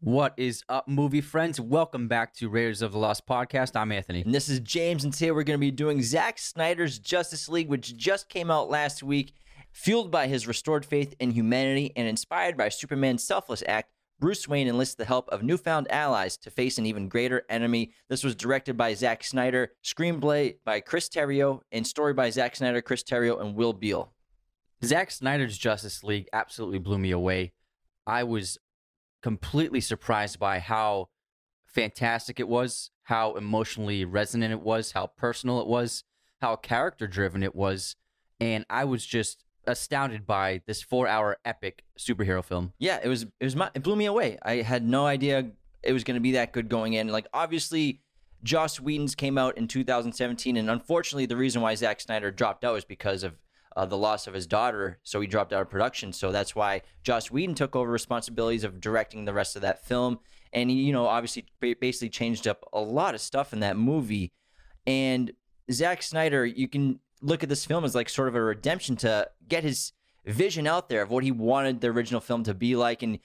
What is up, movie friends? Welcome back to Raiders of the Lost podcast. I'm Anthony. And this is James, and today we're going to be doing Zack Snyder's Justice League, which just came out last week. Fueled by his restored faith in humanity and inspired by Superman's selfless act, Bruce Wayne enlists the help of newfound allies to face an even greater enemy. This was directed by Zack Snyder, screenplay by Chris Terrio, and story by Zack Snyder, Chris Terrio, and Will Beall. Zack Snyder's Justice League absolutely blew me away. I was completely surprised by how fantastic it was, how emotionally resonant it was, how personal it was, how character driven it was. And I was just astounded by this four hour epic superhero film. Yeah, it was it was my, it blew me away. I had no idea it was going to be that good going in. Like obviously Joss Whedon's came out in 2017 and unfortunately the reason why Zack Snyder dropped out was because of uh, the loss of his daughter, so he dropped out of production. So that's why Joss Whedon took over responsibilities of directing the rest of that film, and he, you know, obviously basically changed up a lot of stuff in that movie. And Zack Snyder, you can look at this film as like sort of a redemption to get his vision out there of what he wanted the original film to be like, and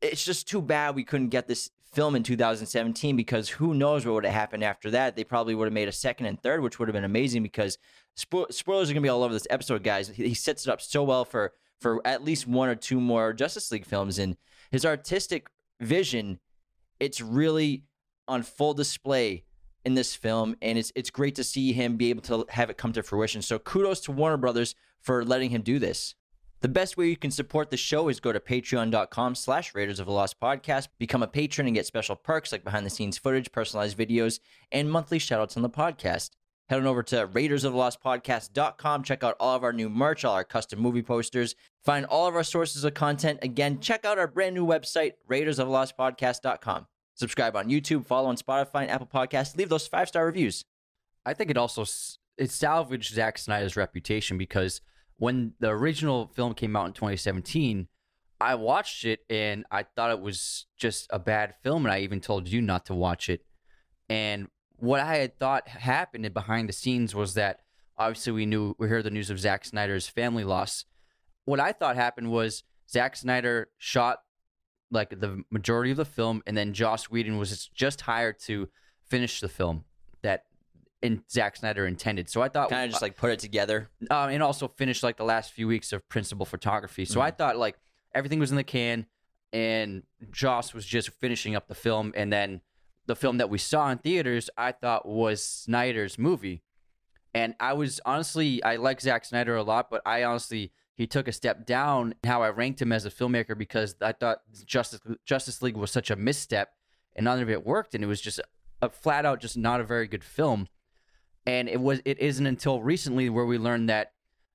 it's just too bad we couldn't get this film in 2017 because who knows what would have happened after that. They probably would have made a second and third, which would have been amazing because spo- spoilers are going to be all over this episode, guys. He, he sets it up so well for for at least one or two more Justice League films and his artistic vision it's really on full display in this film and it's it's great to see him be able to have it come to fruition. So kudos to Warner Brothers for letting him do this. The best way you can support the show is go to patreon.com slash Raiders of the Lost Podcast, become a patron and get special perks like behind the scenes footage, personalized videos, and monthly shoutouts on the podcast. Head on over to Raiders of the Lost raidersoflostpodcast.com. Check out all of our new merch, all our custom movie posters. Find all of our sources of content. Again, check out our brand new website, raiders of lost raidersoflostpodcast.com. Subscribe on YouTube, follow on Spotify and Apple Podcasts. Leave those five star reviews. I think it also it salvaged Zack Snyder's reputation because when the original film came out in 2017, I watched it and I thought it was just a bad film, and I even told you not to watch it. And what I had thought happened behind the scenes was that obviously we knew we heard the news of Zack Snyder's family loss. What I thought happened was Zack Snyder shot like the majority of the film, and then Joss Whedon was just hired to finish the film. That and Zack Snyder intended. So I thought kind of just like put it together, um, and also finished like the last few weeks of principal photography. So mm. I thought like everything was in the can, and Joss was just finishing up the film, and then the film that we saw in theaters, I thought was Snyder's movie, and I was honestly I like Zack Snyder a lot, but I honestly he took a step down how I ranked him as a filmmaker because I thought Justice Justice League was such a misstep, and none of it worked, and it was just a flat out just not a very good film and it was it isn't until recently where we learned that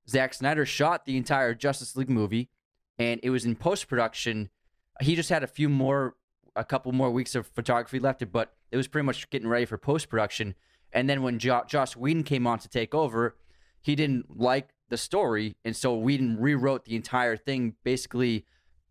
Zack Snyder shot the entire Justice League movie, and it was in post production. He just had a few more, a couple more weeks of photography left, but it was pretty much getting ready for post production. And then when jo- Joss Whedon came on to take over, he didn't like the story, and so Whedon rewrote the entire thing, basically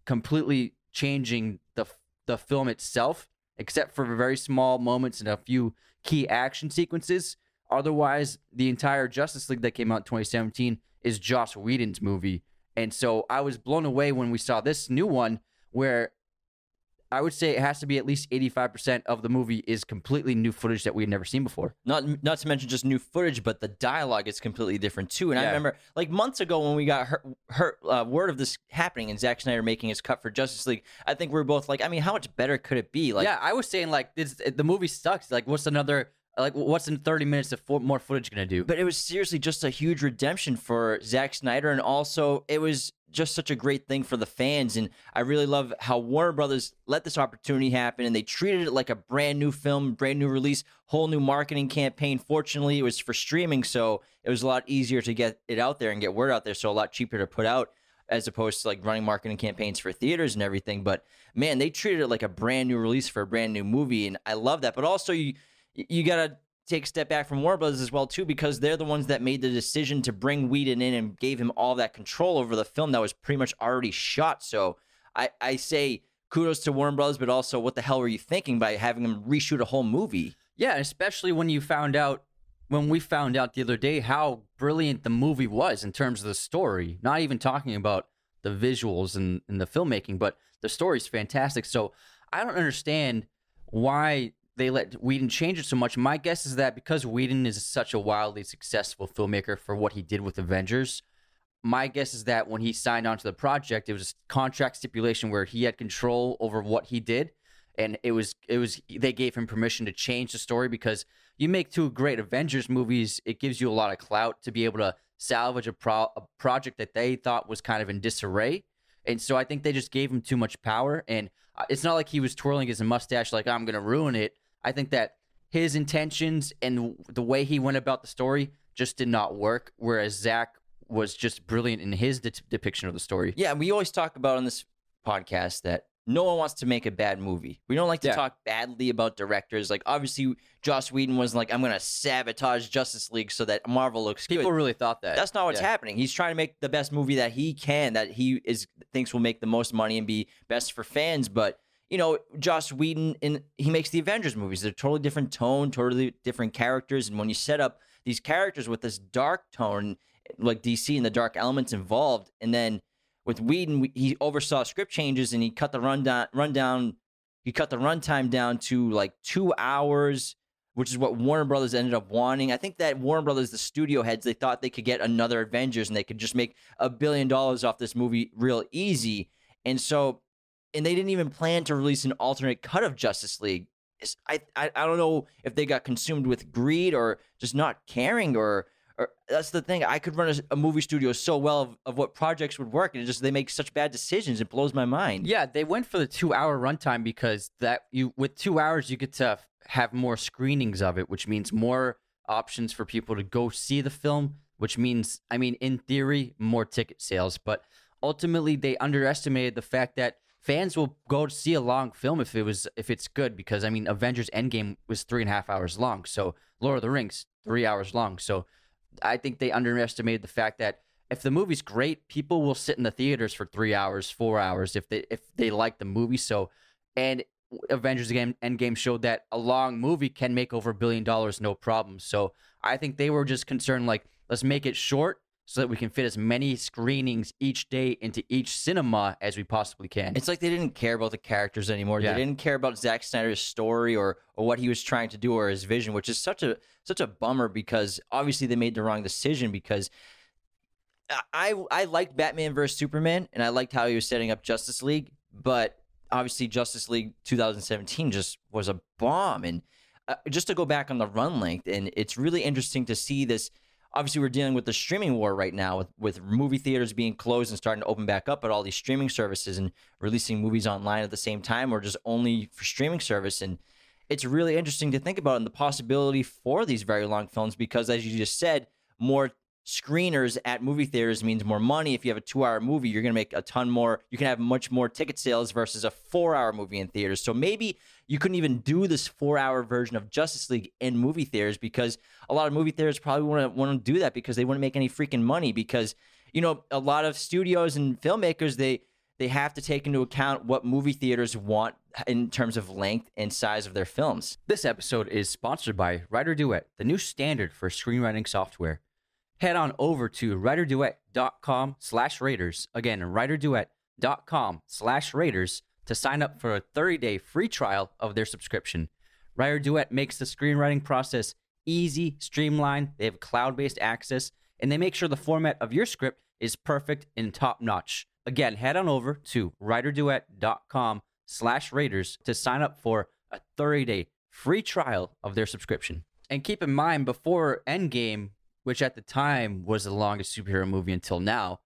completely changing the the film itself, except for very small moments and a few key action sequences. Otherwise, the entire Justice League that came out in 2017 is Joss Whedon's movie. And so I was blown away when we saw this new one where I would say it has to be at least 85% of the movie is completely new footage that we had never seen before. Not not to mention just new footage, but the dialogue is completely different too. And yeah. I remember like months ago when we got her, her uh, word of this happening and Zack Snyder making his cut for Justice League, I think we are both like, I mean, how much better could it be? Like, yeah, I was saying like this, the movie sucks. Like, what's another like, what's in 30 minutes of more footage going to do? But it was seriously just a huge redemption for Zack Snyder. And also, it was just such a great thing for the fans. And I really love how Warner Brothers let this opportunity happen and they treated it like a brand new film, brand new release, whole new marketing campaign. Fortunately, it was for streaming. So it was a lot easier to get it out there and get word out there. So a lot cheaper to put out as opposed to like running marketing campaigns for theaters and everything. But man, they treated it like a brand new release for a brand new movie. And I love that. But also, you, you got to take a step back from Warner Brothers as well too, because they're the ones that made the decision to bring Whedon in and gave him all that control over the film that was pretty much already shot. So I, I say kudos to Warner Brothers, but also what the hell were you thinking by having him reshoot a whole movie? Yeah, especially when you found out when we found out the other day how brilliant the movie was in terms of the story. Not even talking about the visuals and, and the filmmaking, but the story's fantastic. So I don't understand why they let Whedon change it so much. My guess is that because Whedon is such a wildly successful filmmaker for what he did with Avengers, my guess is that when he signed on to the project, it was a contract stipulation where he had control over what he did, and it was it was they gave him permission to change the story because you make two great Avengers movies, it gives you a lot of clout to be able to salvage a, pro- a project that they thought was kind of in disarray. And so I think they just gave him too much power. And uh, it's not like he was twirling his mustache like, I'm going to ruin it. I think that his intentions and the way he went about the story just did not work. Whereas Zack was just brilliant in his de- depiction of the story. Yeah, we always talk about on this podcast that no one wants to make a bad movie. We don't like to Yeah. talk badly about directors. Like obviously, Joss Whedon was like, "I'm going to sabotage Justice League so that Marvel looks People good." really thought that. That's not what's Yeah. happening. He's trying to make the best movie that he can, that he is thinks will make the most money and be best for fans. But you know, Joss Whedon, in he makes the Avengers movies. They're totally different tone, totally different characters. And when you set up these characters with this dark tone, like DC and the dark elements involved, and then with Whedon, he oversaw script changes and he cut the rundown rundown. He cut the runtime down to like two hours which is what Warner Brothers ended up wanting. I think that Warner Brothers, the studio heads, they thought they could get another Avengers and they could just make a billion dollars off this movie real easy. And so, and they didn't even plan to release an alternate cut of Justice League. I, I, I don't know if they got consumed with greed or just not caring or, or that's the thing. I could run a, a movie studio so well of, of what projects would work, and just they make such bad decisions. It blows my mind. Yeah, they went for the two hour runtime because that you with two hours you get to have more screenings of it, which means more options for people to go see the film, which means I mean in theory more ticket sales, but ultimately they underestimated the fact that fans will go see a long film if it was if it's good because I mean Avengers Endgame was three and a half hours long, so Lord of the Rings three hours long, so I think they underestimated the fact that if the movie's great, people will sit in the theaters for three hours, four hours if they if they like the movie. So, and Avengers Game Endgame showed that a long movie can make over a billion dollars no problem. So I think they were just concerned like let's make it short so that we can fit as many screenings each day into each cinema as we possibly can. It's like they didn't care about the characters anymore. Yeah. They didn't care about Zack Snyder's story or or what he was trying to do or his vision, which is such a such a bummer because obviously they made the wrong decision because I I, liked Batman versus Superman and I liked how he was setting up Justice League, but obviously Justice League 2017 just was a bomb and uh, just to go back on the run length and it's really interesting to see this obviously we're dealing with the streaming war right now with, with movie theaters being closed and starting to open back up but all these streaming services and releasing movies online at the same time or just only for streaming service. And it's really interesting to think about and the possibility for these very long films because as you just said more screeners at movie theaters means more money. If you have a two hour movie you're going to make a ton more. You can have much more ticket sales versus a four hour movie in theaters. So maybe you couldn't even do this four hour version of justice league in movie theaters because a lot of movie theaters probably to want to do that because they wouldn't make any freaking money because you know a lot of studios and filmmakers they they have to take into account what movie theaters want in terms of length and size of their films. This episode is sponsored by Writer Duet, the new standard for screenwriting software. Head on over to writerduet.com slash raiders. Again, writerduet.com slash raiders to sign up for a 30-day free trial of their subscription. Writer Duet makes the screenwriting process easy, streamlined. They have cloud-based access, and they make sure the format of your script is perfect and top-notch. Again, head on over to writerduet.com slash raiders to sign up for a 30-day free trial of their subscription. And keep in mind, before Endgame, which at the time was the longest superhero movie until now,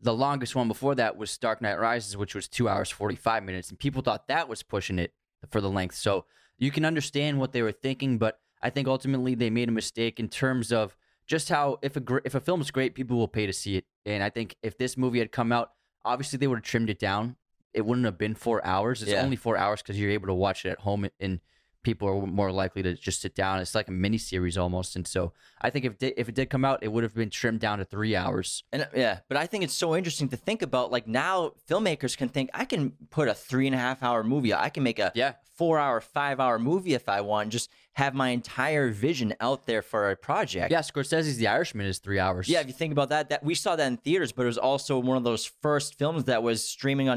the longest one before that was Dark Knight Rises, which was two hours, 45 minutes. And people thought that was pushing it for the length. So you can understand what they were thinking, but I think ultimately they made a mistake in terms of just how if a gr- if a film is great, people will pay to see it. And I think if this movie had come out, obviously they would have trimmed it down. It wouldn't have been four hours. It's Yeah. only four hours because you're able to watch it at home, and people are more likely to just sit down. It's like a mini series almost. And so I think if di- if it did come out, it would have been trimmed down to three hours. And uh, yeah, but I think it's so interesting to think about. Like now, filmmakers can think I can put a three and a half hour movie. I can make a Yeah. four hour, five hour movie if I want. Just have my entire vision out there for a project. Yeah, Scorsese's The Irishman is three hours. Yeah, if you think about that, that we saw that in theaters, but it was also one of those first films that was streaming on.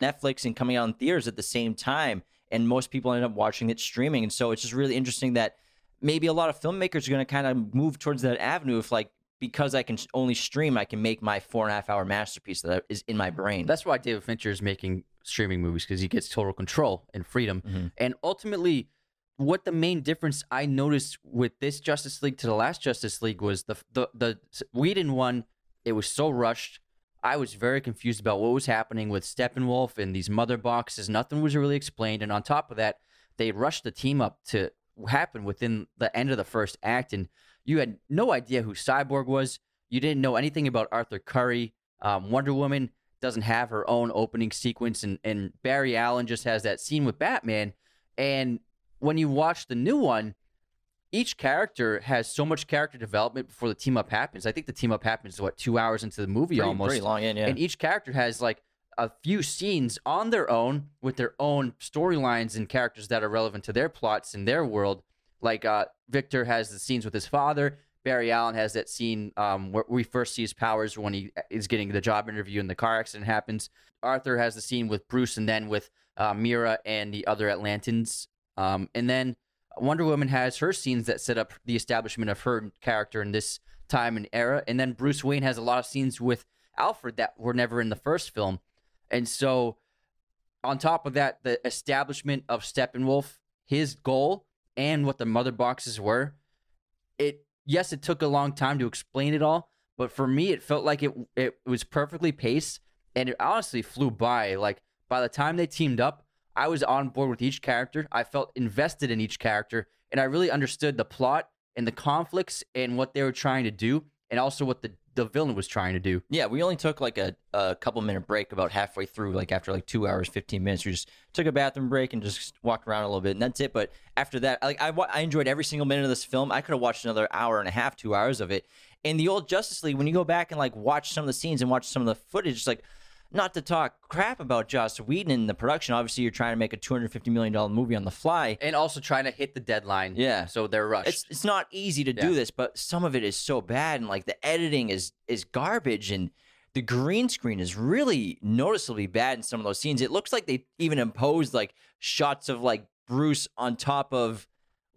Netflix and coming out in theaters at the same time, and most people end up watching it streaming. And so it's just really interesting that maybe a lot of filmmakers are going to kind of move towards that avenue if like because I can only stream, I can make my four and a half hour masterpiece that is in my brain. That's why David Fincher is making streaming movies because he gets total control and freedom. Mm-hmm. And ultimately, what the main difference I noticed with this Justice League to the last Justice League was the the the Whedon one. It was so rushed. I was very confused about what was happening with Steppenwolf and these mother boxes. Nothing was really explained. And on top of that, they rushed the team up to happen within the end of the first act. And you had no idea who Cyborg was. You didn't know anything about Arthur Curry. Um, Wonder Woman doesn't have her own opening sequence. And, and Barry Allen just has that scene with Batman. And when you watch the new one, each character has so much character development before the team up happens. I think the team up happens what two hours into the movie pretty, almost. pretty long in, yeah. And each character has like a few scenes on their own with their own storylines and characters that are relevant to their plots in their world. Like uh, Victor has the scenes with his father. Barry Allen has that scene um, where we first see his powers when he is getting the job interview and the car accident happens. Arthur has the scene with Bruce and then with uh, Mera and the other Atlantans. Um, and then Wonder Woman has her scenes that set up the establishment of her character in this time and era. And then Bruce Wayne has a lot of scenes with Alfred that were never in the first film. And so, on top of that, the establishment of Steppenwolf, his goal, and what the mother boxes were, it yes, it took a long time to explain it all, but for me, it felt like it it was perfectly paced, and it honestly flew by. Like by the time they teamed up, I was on board with each character. I felt invested in each character, and I really understood the plot and the conflicts and what they were trying to do, and also what the the villain was trying to do. Yeah, we only took like a, a couple minute break about halfway through, like after like two hours, 15 minutes. We just took a bathroom break and just walked around a little bit, and that's it. But after that, like I, I enjoyed every single minute of this film. I could have watched another hour and a half, two hours of it. In the old Justice League, when you go back and like watch some of the scenes and watch some of the footage, like, not to talk crap about Joss Whedon in the production. Obviously, you're trying to make a $250 million movie on the fly. And also trying to hit the deadline. Yeah. So they're rushed. It's it's not easy to do this, but some of it is so bad, and like the editing is is garbage, and the green screen is really noticeably bad in some of those scenes. It looks like they even imposed like shots of like Bruce on top of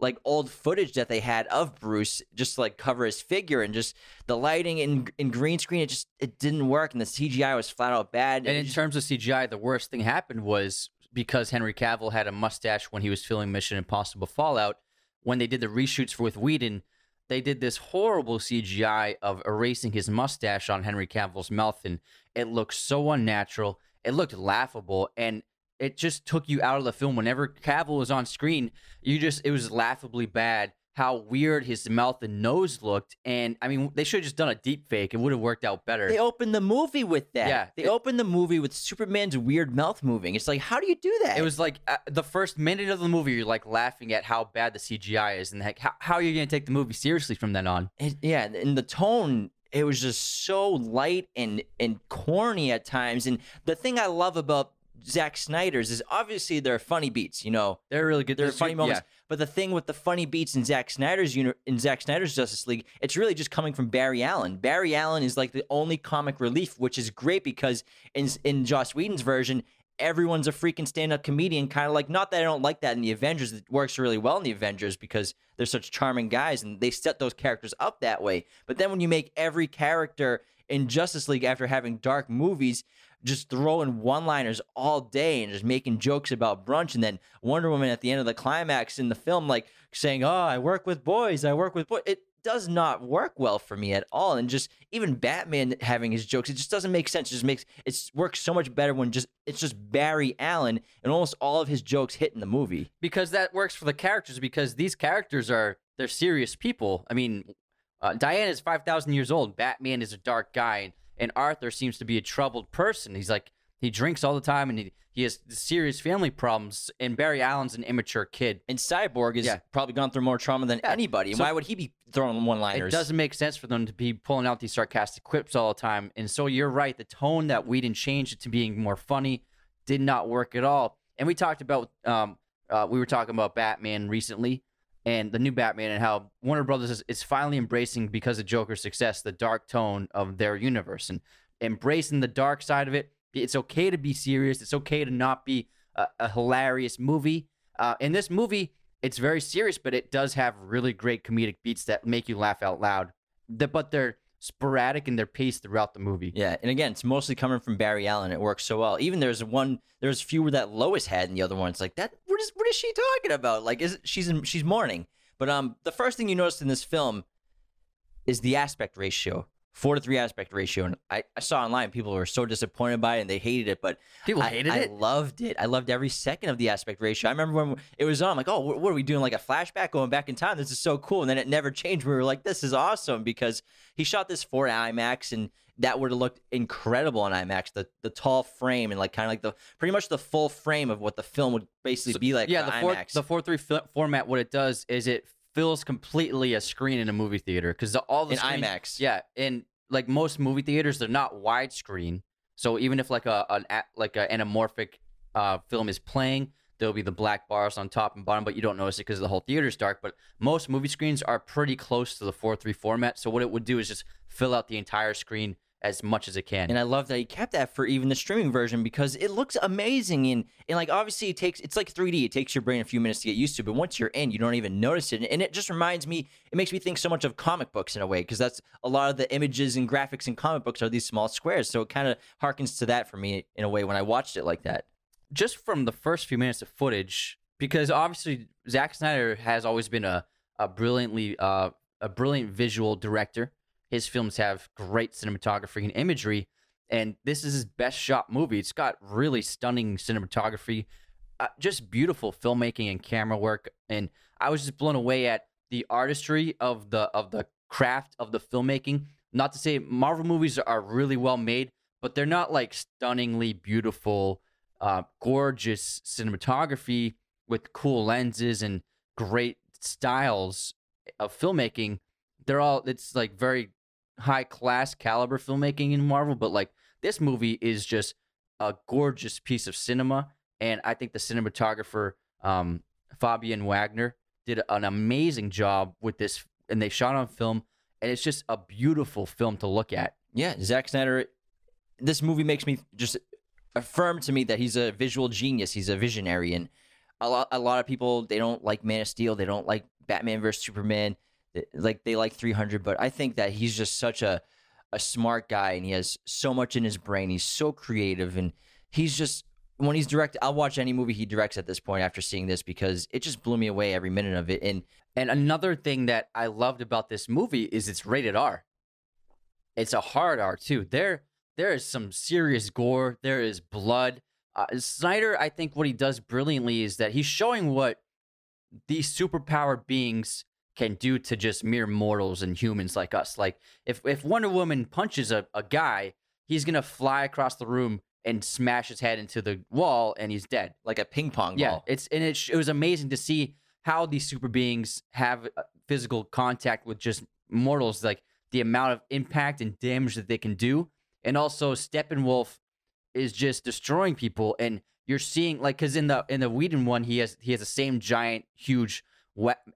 like old footage that they had of Bruce just to, like cover his figure and just the lighting in in green screen it just it didn't work and the CGI was flat out bad. And in just- terms of CGI, the worst thing happened was because Henry Cavill had a mustache when he was filming Mission Impossible Fallout. When they did the reshoots for with Whedon, they did this horrible CGI of erasing his mustache on Henry Cavill's mouth, and it looked so unnatural. It looked laughable, and it just took you out of the film. Whenever Cavill was on screen, you just it was laughably bad. How weird his mouth and nose looked, and I mean, they should have just done a deep fake. It would have worked out better. They opened the movie with that. Yeah, They it- opened the movie with Superman's weird mouth moving. It's like, how do you do that? It was like uh, the first minute of the movie, you're like laughing at how bad the CGI is, and heck, how, how are you going to take the movie seriously from then on? It, yeah, and the tone it was just so light and and corny at times. And the thing I love about Zack Snyder's is obviously there are funny beats. You know, They're really good. there are funny moments. yeah. But the thing with the funny beats in Zack Snyder's uni- in Zack Snyder's Justice League, it's really just coming from Barry Allen. Barry Allen is like the only comic relief, which is great because in in Joss Whedon's version, everyone's a freaking stand-up comedian kind of like not that i don't like that in the avengers it works really well in the avengers because they're such charming guys and they set those characters up that way but then when you make every character in justice league after having dark movies just throwing one-liners all day and just making jokes about brunch and then wonder woman at the end of the climax in the film like saying oh i work with boys i work with boys it does not work well for me at all. And just even Batman having his jokes, it just doesn't make sense. It just makes it works so much better when just it's just Barry Allen and almost all of his jokes hit in the movie. because that works for the characters because these characters are they're serious people. I mean, uh, Diana is five thousand years old. Batman is a dark guy, and, Arthur seems to be a troubled person. He's like he drinks all the time, and he he has serious family problems. And Barry Allen's an immature kid. And Cyborg has Yeah. probably gone through more trauma than Yeah. anybody. And So- why would he be throwing one-liners? It doesn't make sense for them to be pulling out these sarcastic quips all the time. And so you're right. The tone that Whedon changed it to being more funny did not work at all. And we talked about, um, uh, we were talking about Batman recently and the new Batman and how Warner Brothers is, is finally embracing, because of Joker's success, the dark tone of their universe and embracing the dark side of it. It's okay to be serious. It's okay to not be a, a hilarious movie. Uh, in this movie, it's very serious, but it does have really great comedic beats that make you laugh out loud. The, but they're sporadic in their pace throughout the movie. Yeah, and again, it's mostly coming from Barry Allen. It works so well. Even there's one, there's fewer that Lois had in the other one. It's like that. What is what is she talking about? Like, is she's in, she's mourning. But um, the first thing you notice in this film is the aspect ratio, four to three aspect ratio. And I, I saw online people were so disappointed by it and they hated it, but People I, hated I it. I loved it. I loved every second of the aspect ratio. I remember when it was on, I'm like, oh, what, are we doing? Like a flashback going back in time? This is so cool. And then it never changed. We were like, this is awesome because he shot this for IMAX and that would have looked incredible on IMAX. The the tall frame and like kind of like the pretty much the full frame of what the film would basically be like. yeah, the four the four three format. What it does is it fills completely a screen in a movie theater because all the in screens- IMAX. Yeah, and like most movie theaters, they're not widescreen. So even if like a an a- like an anamorphic uh, film is playing, there'll be the black bars on top and bottom, but you don't notice it because the whole theater's dark. But most movie screens are pretty close to the four three format. So what it would do is just fill out the entire screen as much as it can. And I love that he kept that for even the streaming version because it looks amazing. And and like obviously it takes it's like 3D. It takes your brain a few minutes to get used to, but once you're in, you don't even notice it. And it just reminds me, it makes me think so much of comic books in a way because that's a lot of the images and graphics in comic books are these small squares. So it kind of harkens to that for me in a way when I watched it like that. just from the first few minutes of footage, because obviously Zack Snyder has always been a a brilliantly uh, a brilliant visual director. His films have great cinematography and imagery, and this is his best shot movie. It's got really stunning cinematography, uh, just beautiful filmmaking and camera work, and I was just blown away at the artistry of the of the craft of the filmmaking. Not to say Marvel movies are really well made, but they're not like stunningly beautiful uh, gorgeous cinematography with cool lenses and great styles of filmmaking. They're all it's like very high class caliber filmmaking in Marvel, but like this movie is just a gorgeous piece of cinema, and I think the cinematographer um, Fabian Wagner did an amazing job with this, and they shot on film, and it's just a beautiful film to look at. Yeah, Zack Snyder. This movie makes me just affirm to me that he's a visual genius. He's a visionary, and a lot a lot of people they don't like Man of Steel. They don't like Batman versus Superman. Like they like 300, but I think that he's just such a a smart guy, and he has so much in his brain. He's so creative, and he's just when he's direct. I'll watch any movie he directs at this point after seeing this because it just blew me away every minute of it. And And another thing that I loved about this movie is it's rated R. It's a hard R too. There, there is some serious gore. There is blood. Uh, Snyder, I think what he does brilliantly is that he's showing what these superpowered beings can do to just mere mortals and humans like us. Like if if Wonder Woman punches a, a guy, he's gonna fly across the room and smash his head into the wall and he's dead. like a ping pong Yeah, ball. it's and it, it was amazing to see how these super beings have uh, physical contact with just mortals, like the amount of impact and damage that they can do, and also Steppenwolf is just destroying people, and you're seeing like because in the in the Whedon one he has he has the same giant huge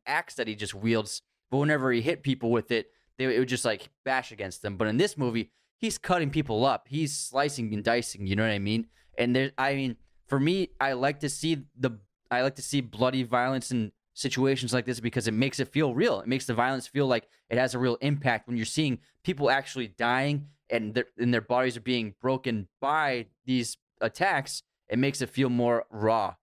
axe that he just wields, but whenever he hit people with it, they it would just like bash against them. But in this movie, he's cutting people up, he's slicing and dicing. You know what I mean? And there, I mean, for me, I like to see the I like to see bloody violence in situations like this because it makes it feel real. It makes the violence feel like it has a real impact when you're seeing people actually dying and and their bodies are being broken by these attacks. It makes it feel more raw.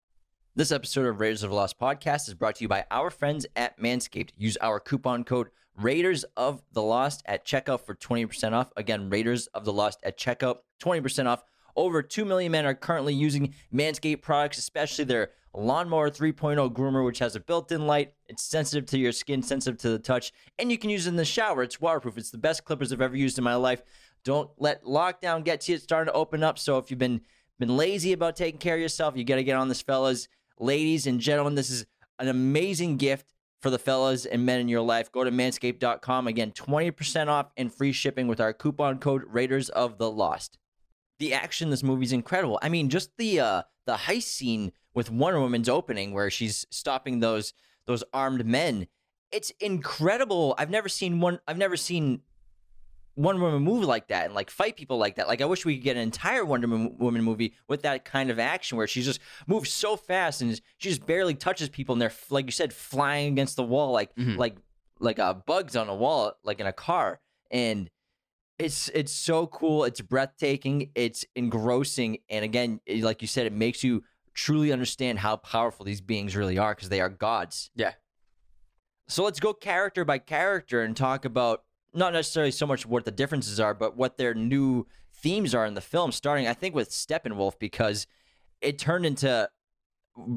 This episode of Raiders of the Lost podcast is brought to you by our friends at Manscaped. Use our coupon code Raiders of the Lost at checkout for 20% off. Again, Raiders of the Lost at checkout, 20% off. Over 2 million men are currently using Manscaped products, especially their Lawnmower 3.0 groomer, which has a built in light. It's sensitive to your skin, sensitive to the touch, and you can use it in the shower. It's waterproof. It's the best clippers I've ever used in my life. Don't let lockdown get to you. It's starting to open up. So if you've been been lazy about taking care of yourself, you got to get on this, fellas. Ladies and gentlemen, this is an amazing gift for the fellas and men in your life. Go to manscaped.com. Again, 20% off and free shipping with our coupon code Raiders of the Lost. The action in this movie is incredible. I mean, just the uh, the heist scene with Wonder Woman's opening where she's stopping those those armed men. It's incredible. I've never seen one I've never seen Wonder Woman movie like that and like fight people like that. Like I wish we could get an entire Wonder Woman movie with that kind of action where she just moves so fast and she just barely touches people and they're like you said flying against the wall like mm-hmm. like like uh, bugs on a wall like in a car and it's it's so cool. It's breathtaking. It's engrossing, and again, like you said, it makes you truly understand how powerful these beings really are because they are gods. Yeah. So let's go character by character and talk about not necessarily so much what the differences are, but what their new themes are in the film. Starting, I think, with Steppenwolf because it turned into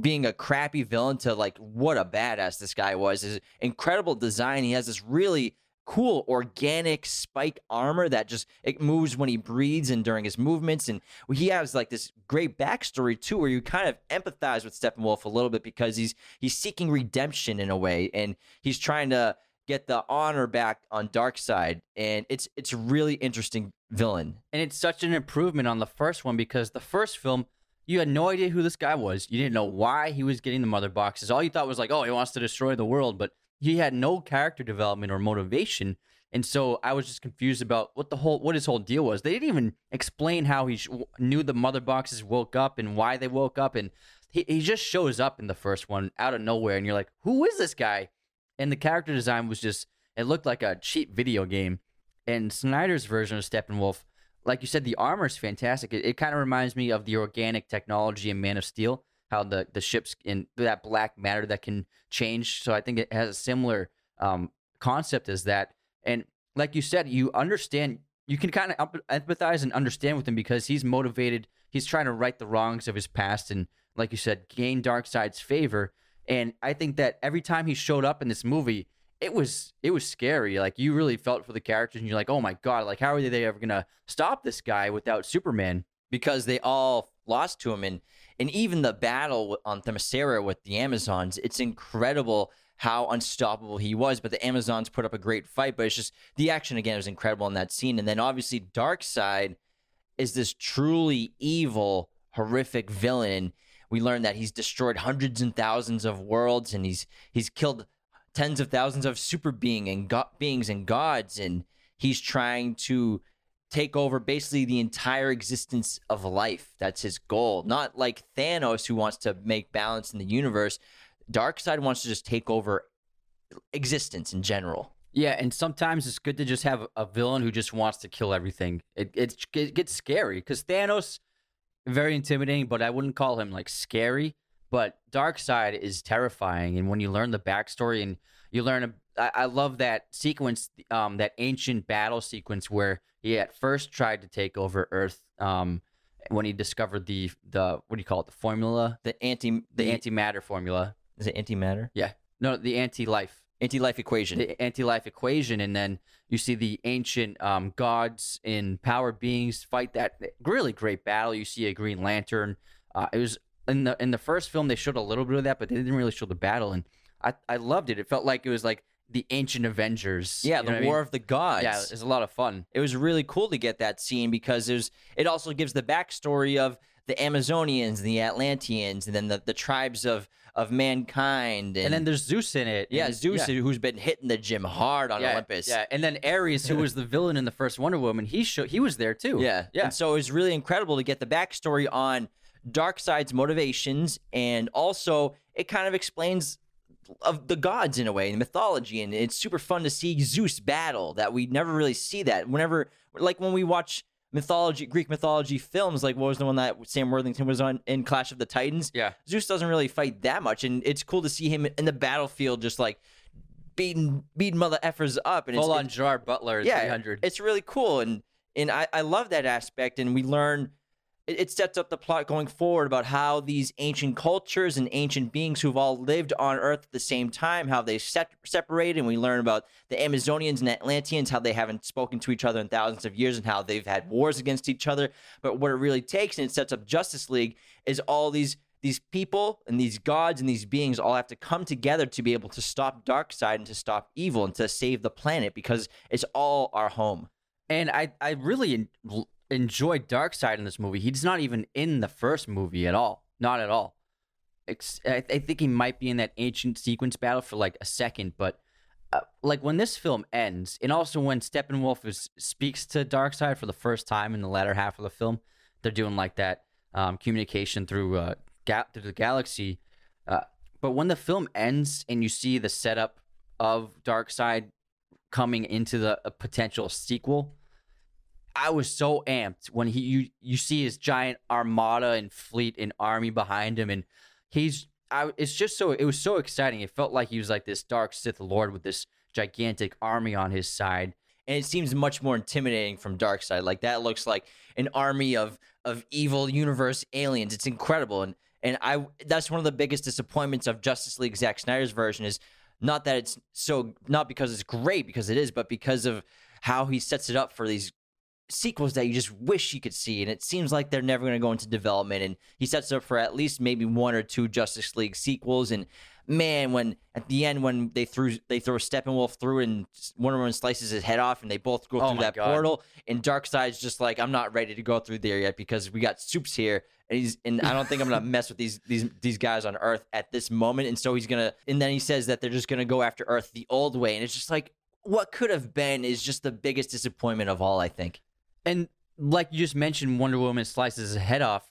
being a crappy villain to like what a badass this guy was. His incredible design. He has this really cool organic spike armor that just it moves when he breathes and during his movements and he has like this great backstory too where you kind of empathize with Steppenwolf a little bit because he's he's seeking redemption in a way and he's trying to get the honor back on Darkseid and it's it's a really interesting villain and it's such an improvement on the first one because the first film you had no idea who this guy was you didn't know why he was getting the mother boxes all you thought was like oh he wants to destroy the world but he had no character development or motivation. And so I was just confused about what the whole what his whole deal was. They didn't even explain how he sh- knew the mother boxes woke up and why they woke up and he, he just shows up in the first one out of nowhere and you're like, "Who is this guy?" And the character design was just it looked like a cheap video game. And Snyder's version of Steppenwolf, like you said, the armor is fantastic. It, it kind of reminds me of the organic technology in Man of Steel how the the ships in that black matter that can change. So I think it has a similar um, concept as that. And like you said, you understand, you can kind of empathize and understand with him because he's motivated. He's trying to right the wrongs of his past and, like you said, gain Darkseid's favor. And I think that every time he showed up in this movie, it was it was scary. Like you really felt for the characters, and you're like, oh my god, like how are they ever gonna stop this guy without Superman? Because they all lost to him, and and even the battle on Themyscira with the Amazons, it's incredible how unstoppable he was. But the Amazons put up a great fight. But it's just the action again was incredible in that scene. And then obviously Darkseid is this truly evil, horrific villain. We learned that he's destroyed hundreds and thousands of worlds, and he's he's killed tens of thousands of super being and go- beings and gods, and he's trying to take over basically the entire existence of life. That's his goal. Not like Thanos, who wants to make balance in the universe. Darkseid wants to just take over existence in general. Yeah, and sometimes it's good to just have a villain who just wants to kill everything. It, it, it gets scary because Thanos, very intimidating, but I wouldn't call him like scary. But Darkseid is terrifying, and when you learn the backstory and you learn, I, I love that sequence, um, that ancient battle sequence where he at first tried to take over Earth um, when he discovered the the what do you call it the formula? The anti the, the antimatter formula. Is it antimatter? Yeah. No the anti-life anti-life equation the anti-life equation and then you see the ancient um, gods and power beings fight that really great battle you see a green lantern uh, it was in the in the first film they showed a little bit of that but they didn't really show the battle and i i loved it it felt like it was like the ancient Avengers. Yeah, the War I mean? of the Gods. Yeah, it was a lot of fun. It was really cool to get that scene because there's it also gives the backstory of the Amazonians and the Atlanteans and then the, the tribes of of mankind and, and then there's Zeus in it. Yeah, Zeus yeah. who's been hitting the gym hard on yeah, Olympus. Yeah, and then Ares who was the villain in the first Wonder Woman, he show, he was there too. Yeah. Yeah. And so it was really incredible to get the backstory on Darkseid's motivations, and also it kind of explains of the gods in a way, and mythology, and it's super fun to see Zeus battle. That we never really see that. Whenever, like when we watch mythology, Greek mythology films, like what was the one that Sam Worthington was on in Clash of the Titans? Yeah. Zeus doesn't really fight that much, and it's cool to see him in the battlefield, just like beating beating mother effers up, and Full it's, on Gerard Butler yeah, 300. it's really cool, and and I, I love that aspect, and we learn. It, it sets up the plot going forward about how these ancient cultures and ancient beings who've all lived on Earth at the same time, how they set, separated, and we learn about the Amazonians and Atlanteans, how they haven't spoken to each other in thousands of years, and how they've had wars against each other. But what it really takes, and it sets up Justice League, is all these these people and these gods and these beings all have to come together to be able to stop Darkseid and to stop evil and to save the planet because it's all our home. And I, I really en- Darkseid in this movie. He's not even in the first movie at all. Not at all. I, I think he might be in that ancient sequence battle for like a second, but uh, like when this film ends, and also when Steppenwolf is, speaks to Darkseid for the first time in the latter half of the film, they're doing like that um, communication through uh, ga- through the galaxy. Uh, but when the film ends and you see the setup of Darkseid coming into the potential sequel, I was so amped when he you you see his giant armada and fleet and army behind him, and he's I it's just so it was so exciting. It felt like he was like this dark Sith Lord with this gigantic army on his side. and it seems much more intimidating from Darkseid. Like that looks like an army of of evil universe aliens. It's incredible, and and I that's one of the biggest disappointments of Justice League Zack Snyder's version is not that it's so not because it's great because it is, but because of how he sets it up for these sequels that you just wish you could see and it seems like they're never going to go into development and he sets up for at least maybe one or two justice league sequels and man when at the end when they threw they throw steppenwolf through and wonder woman slices his head off and they both go Oh through that God. portal and darkseid's just like i'm not ready to go through there yet because we got Supes here and he's and i don't think i'm gonna mess with these these these guys on earth at this moment and so he's gonna and then he says that they're just gonna go after earth the old way and it's just like what could have been is just the biggest disappointment of all i think And like you just mentioned, Wonder Woman slices his head off.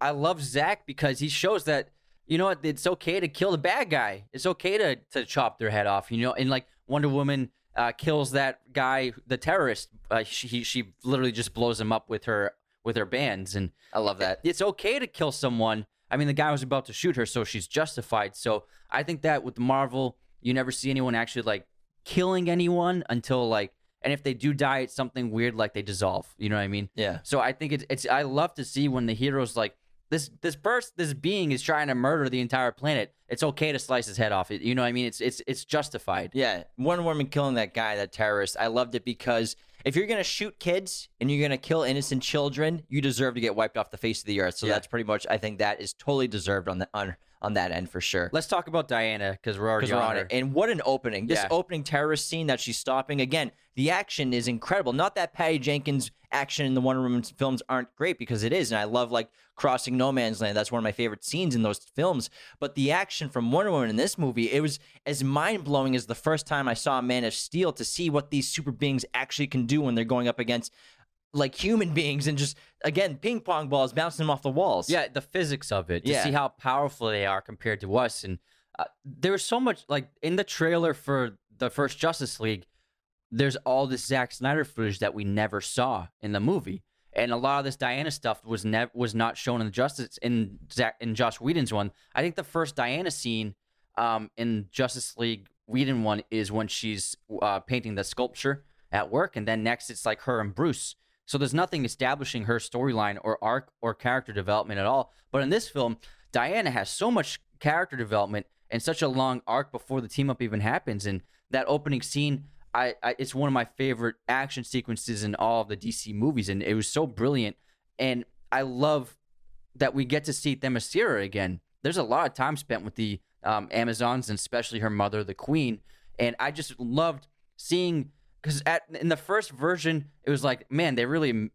I love Zack because he shows that you know what it's okay to kill the bad guy. It's okay to to chop their head off. You know, and like Wonder Woman uh, kills that guy, the terrorist. Uh, she she literally just blows him up with her with her bands, and i love that it's okay to kill someone. I mean, the guy was about to shoot her, so she's justified. So I think that with Marvel, you never see anyone actually like killing anyone until like, and if they do die, it's something weird like they dissolve. You know what I mean? yeah So I think it's it's I love to see when the heroes like this this person this being is trying to murder the entire planet. It's okay to slice his head off. You know what I mean? It's it's it's justified. Yeah, Wonder Woman killing that guy, that terrorist. I loved it because if you're gonna shoot kids and you're gonna kill innocent children, you deserve to get wiped off the face of the earth. So Yeah. that's pretty much. I think that is totally deserved on the on on that end for sure. Let's talk about Diana because we're already on on it. And what an opening. This Yeah. opening terrorist scene that she's stopping. Again, the action is incredible. Not that Patty Jenkins action in the Wonder Woman films aren't great because it is. And I love like crossing no man's land. That's one of my favorite scenes in those films. But the action from Wonder Woman in this movie, it was as mind blowing as the first time I saw Man of Steel to see what these super beings actually can do when they're going up against like human beings and just again ping pong balls bouncing them off the walls. Yeah, the physics of it to Yeah. see how powerful they are compared to us, and uh, there was so much like in the trailer for the first Justice League. There's all this Zack Snyder footage that we never saw in the movie, and a lot of this Diana stuff was never was not shown in the Justice in Zack in Josh Whedon's one. I think the first Diana scene um, in Justice League Whedon one is when she's uh, painting the sculpture at work, and then next it's like her and Bruce. So there's nothing establishing her storyline or arc or character development at all. But in this film, Diana has so much character development and such a long arc before the team up even happens. And that opening scene, I, I it's one of my favorite action sequences in all of the DC movies, and it was so brilliant. And I love that we get to see Themyscira again. There's a lot of time spent with the um, Amazons and especially her mother, the Queen, and I just loved seeing because at in the first version it was like, man, they really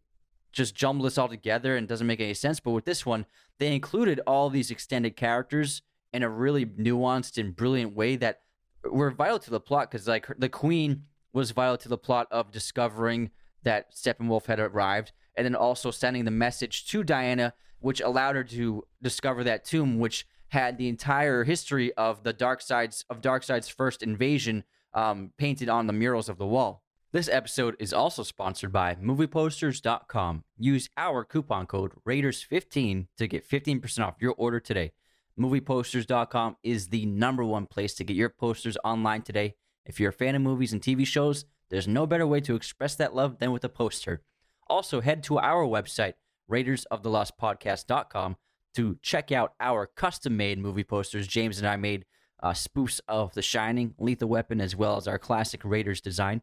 just jumbled this all together and it doesn't make any sense. But with this one, they included all these extended characters in a really nuanced and brilliant way that were vital to the plot because like the Queen was vital to the plot of discovering that Steppenwolf had arrived and then also sending the message to Diana which allowed her to discover that tomb, which had the entire history of the dark sides of Darkseid's first invasion um, painted on the murals of the wall. This episode is also sponsored by movieposters.com. Use our coupon code Raiders15 to get 15% off your order today. Movieposters.com is the number one place to get your posters online today. If you're a fan of movies and TV shows, there's no better way to express that love than with a poster. Also, head to our website, RaidersOfTheLostPodcast.com, to check out our custom made movie posters. James and I made uh, spoofs of The Shining, Lethal Weapon, as well as our classic Raiders design.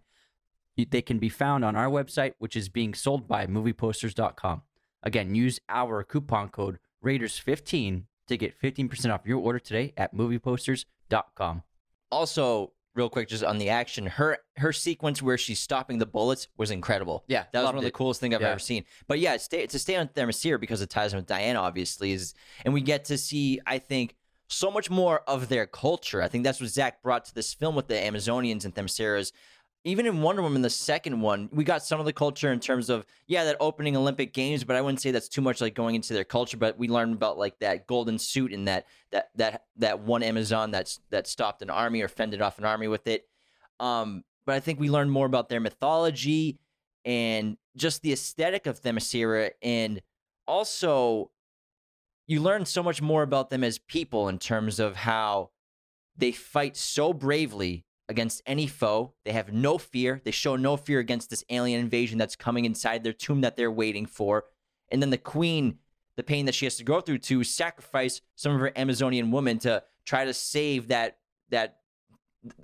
They can be found on our website, which is being sold by movieposters.com. Again, use our coupon code Raiders15 to get 15% off your order today at movieposters.com. Also, real quick, just on the action, her her sequence where she's stopping the bullets was incredible. Yeah, that was one of the it. coolest things I've Yeah. ever seen. But yeah, stay, to stay on Themyscira because it ties in with Diana, obviously, is and we get to see, I think, so much more of their culture. I think that's what Zack brought to this film with the Amazonians and Themysciras. Even in Wonder Woman, the second one, we got some of the culture in terms of yeah, that opening Olympic Games, but I wouldn't say that's too much like going into their culture. But we learned about like that golden suit and that that that that one Amazon that's that stopped an army or fended off an army with it. Um, but I think we learned more about their mythology and just the aesthetic of Themyscira, and also you learn so much more about them as people in terms of how they fight so bravely against any foe. They have no fear. They show no fear against this alien invasion that's coming inside their tomb that they're waiting for. And then the queen, the pain that she has to go through to sacrifice some of her Amazonian women to try to save that that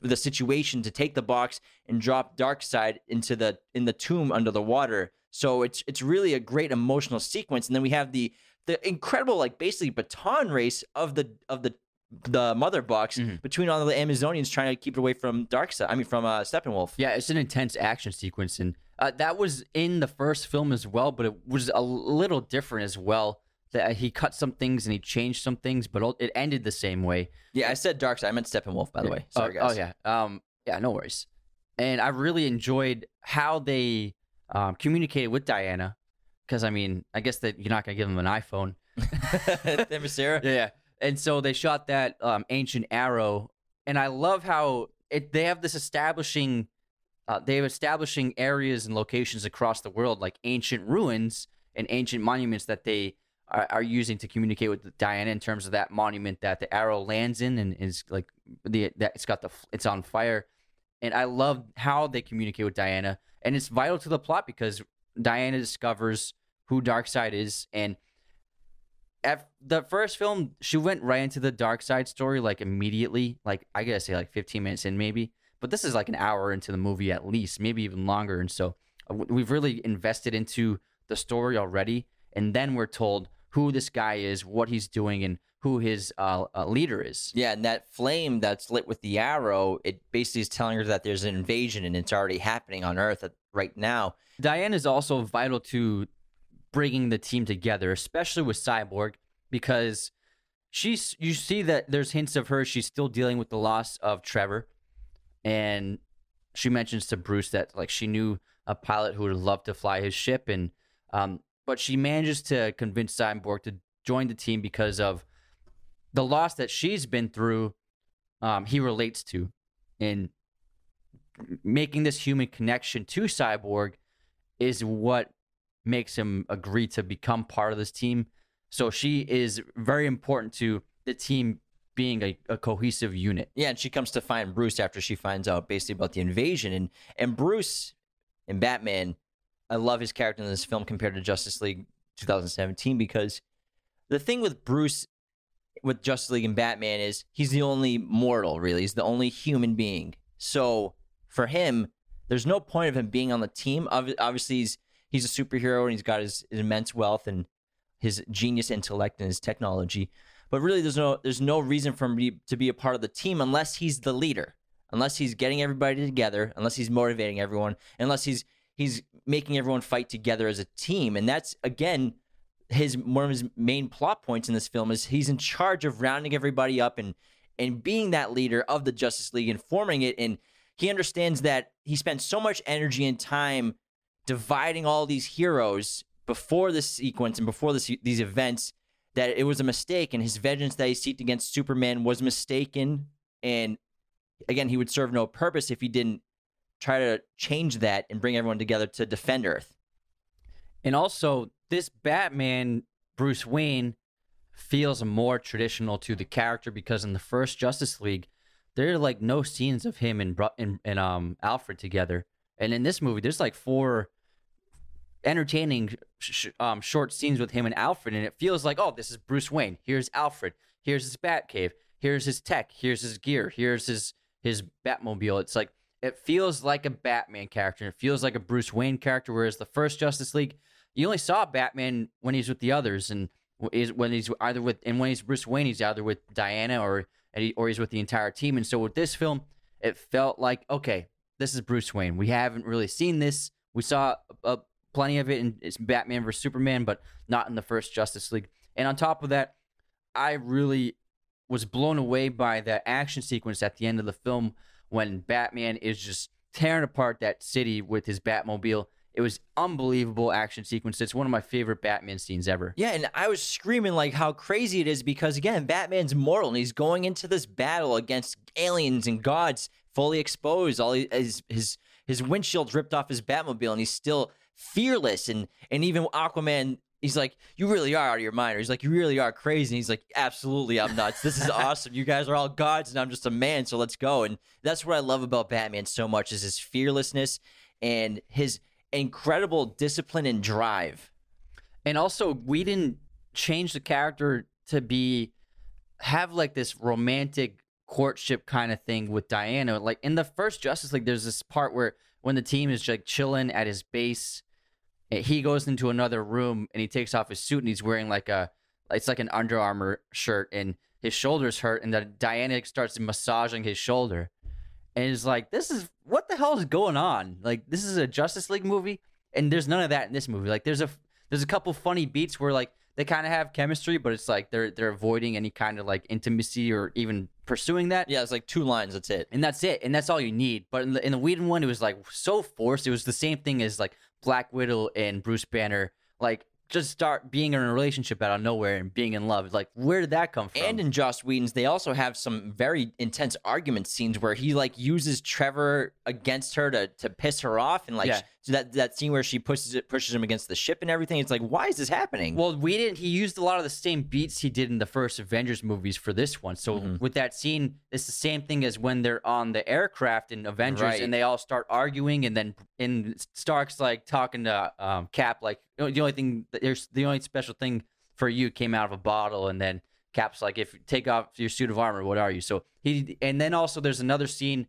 the situation to take the box and drop Darkseid into the in the tomb under the water. So it's it's really a great emotional sequence. And then we have the the incredible like basically baton race of the of the the mother box Mhm. between all the Amazonians trying to keep it away from Darkseid. I mean from uh, Steppenwolf. Yeah, it's an intense action sequence, and uh, that was in the first film as well, but it was a little different as well. That he cut some things and he changed some things, but it ended the same way. Yeah, I said Darkseid. I meant Steppenwolf, by the way. Sorry, oh, guys. Oh yeah, um, yeah, no worries. And I really enjoyed how they um, communicated with Diana, because I mean, I guess that you're not gonna give them an iPhone. Yeah, yeah. And so they shot that um, ancient arrow, and I love how it. They have this establishing, uh, they have establishing areas and locations across the world, like ancient ruins and ancient monuments that they are, are using to communicate with Diana in terms of that monument that the arrow lands in and is like the that it's got the it's on fire, and I love how they communicate with Diana, and it's vital to the plot because Diana discovers who Darkseid is and at the first film, she went right into the Darkseid story like immediately. Like I gotta say, like 15 minutes in, maybe. But this is like an hour into the movie at least, maybe even longer. And so uh, we've really invested into the story already. And then we're told who this guy is, what he's doing, and who his uh, uh, leader is. Yeah, and that flame that's lit with the arrow, it basically is telling her that there's an invasion and it's already happening on Earth at, right now. Diane is also vital to bringing the team together, especially with Cyborg, because she's you see that there's hints of her she's still dealing with the loss of Trevor, and she mentions to Bruce that like she knew a pilot who would love to fly his ship, and um, but she manages to convince Cyborg to join the team because of the loss that she's been through. Um, he relates to, and making this human connection to Cyborg is what makes him agree to become part of this team. So she is very important to the team being a, a cohesive unit. Yeah, and she comes to find Bruce after she finds out basically about the invasion. And and Bruce in Batman, I love his character in this film compared to Justice League 2017 because the thing with Bruce with Justice League and Batman is he's the only mortal, really. He's the only human being. So for him, there's no point of him being on the team. Obviously, he's he's a superhero and he's got his, his immense wealth and his genius intellect and his technology. But really, there's no there's no reason for him to be, a part of the team unless he's the leader, unless he's getting everybody together, unless he's motivating everyone, unless he's he's making everyone fight together as a team. And that's again his one of his main plot points in this film is he's in charge of rounding everybody up and and being that leader of the Justice League and forming it. And he understands that he spent so much energy and time dividing all these heroes before this sequence and before this, these events that it was a mistake and his vengeance that he seeked against Superman was mistaken. And again, he would serve no purpose if he didn't try to change that and bring everyone together to defend Earth. And also, this Batman, Bruce Wayne, feels more traditional to the character because in the first Justice League, there are like no scenes of him and and, and um Alfred together. And in this movie, there's like four entertaining sh- um short scenes with him and Alfred, and it feels like oh, this is Bruce Wayne. Here's Alfred. Here's his Batcave. Here's his tech. Here's his gear. Here's his his Batmobile. It's like it feels like a Batman character. It feels like a Bruce Wayne character. Whereas the first Justice League, you only saw Batman when he's with the others, and is when he's either with and when he's Bruce Wayne, he's either with Diana or or he's with the entire team. And so with this film, it felt like okay, this is Bruce Wayne. We haven't really seen this. We saw uh, plenty of it in it's Batman vs Superman, but not in the first Justice League. And on top of that, I really was blown away by the action sequence at the end of the film when Batman is just tearing apart that city with his Batmobile. It was unbelievable action sequence. It's one of my favorite Batman scenes ever. Yeah, and I was screaming like how crazy it is because again, Batman's mortal and he's going into this battle against aliens and gods fully exposed. All his his his windshield's ripped off his Batmobile and he's still fearless and and even Aquaman he's like, You really are out of your mind. Or he's like, You really are crazy. And he's like, Absolutely, I'm nuts. This is awesome. You guys are all gods and I'm just a man, so let's go. And that's what I love about Batman so much is his fearlessness and his incredible discipline and drive. And also, we didn't change the character to be have like this romantic courtship kind of thing with Diana. Like in the first Justice League, there's this part where when the team is like chilling at his base, he goes into another room and he takes off his suit and he's wearing like a it's like an Under Armour shirt and his shoulders hurt and then Diana starts massaging his shoulder. And it's like, this is what the hell is going on? Like, this is a Justice League movie, and there's none of that in this movie. Like, there's a there's a couple funny beats where like they kind of have chemistry, but it's like they're they're avoiding any kind of like intimacy or even pursuing that. Yeah, it's like two lines. That's it. And that's it, and that's all you need. But in the, in the Whedon one, it was like so forced. It was the same thing as like Black Widow and Bruce Banner. Like just start being in a relationship out of nowhere and being in love. Like, where did that come from? And in Joss Whedon's, they also have some very intense argument scenes where he like uses Trevor against her to to piss her off, and like Yeah. so that that scene where she pushes it pushes him against the ship and everything. It's like, why is this happening? Well, we didn't. He used a lot of the same beats he did in the first Avengers movies for this one. So Mm-hmm. with that scene, it's the same thing as when they're on the aircraft in Avengers Right. and they all start arguing, and then in Stark's like talking to um, Cap, like "You know, the only thing that there's the only special thing for you came out of a bottle, and then Cap's like, if you take off your suit of armor, what are you? So he, and then also there's another scene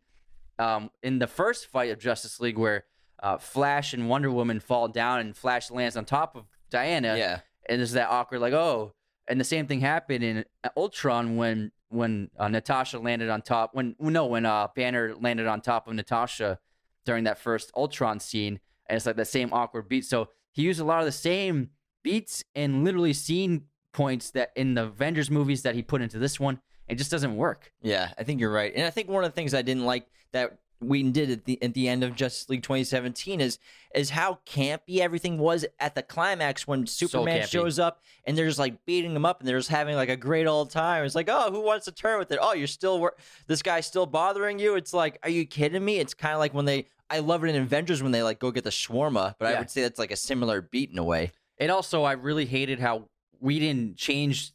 um, in the first fight of Justice League where uh, Flash and Wonder Woman fall down and Flash lands on top of Diana. Yeah, and there's that awkward like oh and the same thing happened in ultron when when uh, natasha landed on top when no when uh banner landed on top of natasha during that first ultron scene and it's like the same awkward beat. So he used a lot of the same beats and literally scene points that in the avengers movies that he put into this one it just doesn't work yeah. I think you're right. And I think one of the things I didn't like that Whedon did at the at the end of Justice League 2017 is is how campy everything was at the climax when Superman campy. shows up and they're just like beating him up and they're just having like a great old time. It's like, oh, who wants to turn with it? Oh, you're still wor- this guy's still bothering you. It's like, are you kidding me? It's kind of like when they. I love it in Avengers when they like go get the shawarma, but I would say that's like a similar beat in a way. And also, I really hated how we didn't change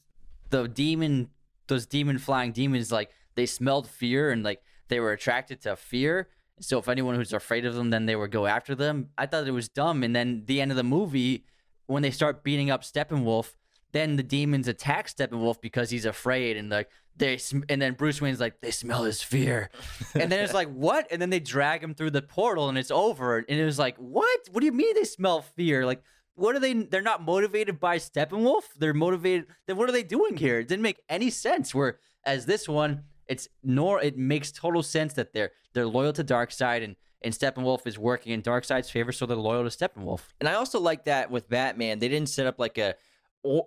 the demon, those demon flying demons. Like they smelled fear and like they were attracted to fear. So if anyone who's afraid of them, then they would go after them. I thought it was dumb. And then the end of the movie, when they start beating up Steppenwolf, then the demons attack Steppenwolf because he's afraid and like they sm- and then Bruce Wayne's like they smell his fear, and then it's like what? And then they drag him through the portal and it's over. And it was like what? What do you mean they smell fear? Like what are they? They're not motivated by Steppenwolf. They're motivated. Then what are they doing here? It didn't make any sense. Where as this one, it's nor it makes total sense that they're they're loyal to Darkseid and and Steppenwolf is working in Darkseid's favor, so they're loyal to Steppenwolf. And I also like that with Batman, they didn't set up like a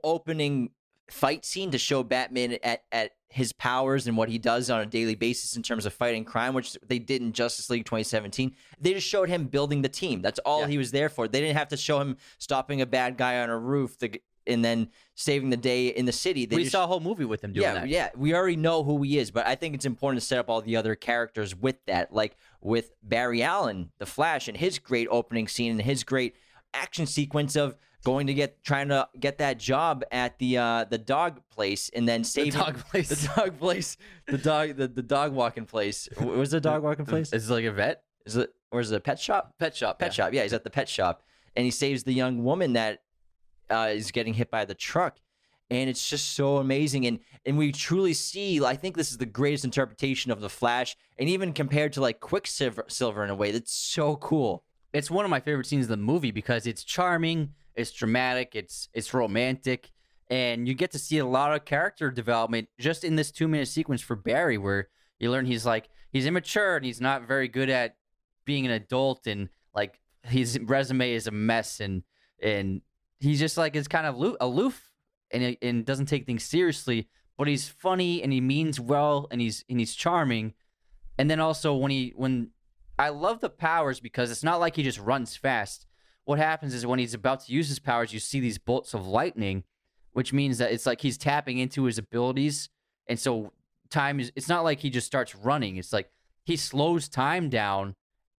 opening fight scene to show Batman at at his powers and what he does on a daily basis in terms of fighting crime, which they did in Justice League 2017. They just showed him building the team. That's all Yeah. he was there for. They didn't have to show him stopping a bad guy on a roof. The, and then saving the day in the city. They we just- saw a whole movie with him doing yeah, that. yeah, we already know who he is, but I think it's important to set up all the other characters with that, like with Barry Allen, the Flash, and his great opening scene and his great action sequence of going to get trying to get that job at the uh the dog place and then saving dog place. the dog place, the dog the, the dog walking place. What was the dog walking place? Is it like a vet? Is it or is it a pet shop? Pet shop. Pet yeah. shop. Yeah, he's at the pet shop, and he saves the young woman that uh, is getting hit by the truck, and it's just so amazing. And and we truly see. I think this is the greatest interpretation of the Flash, and even compared to like Quicksilver Silver in a way, that's so cool. It's one of my favorite scenes of the movie because it's charming, it's dramatic, it's it's romantic, and you get to see a lot of character development just in this two minute sequence for Barry, where you learn he's like he's immature and he's not very good at being an adult, and like his resume is a mess, and and he's just like is kind of aloof, and and doesn't take things seriously, but he's funny and he means well and he's and he's charming, and then also when he when I love the powers because it's not like he just runs fast. What happens is when he's about to use his powers, you see these bolts of lightning, which means that it's like he's tapping into his abilities. And so time is it's not like he just starts running. It's like he slows time down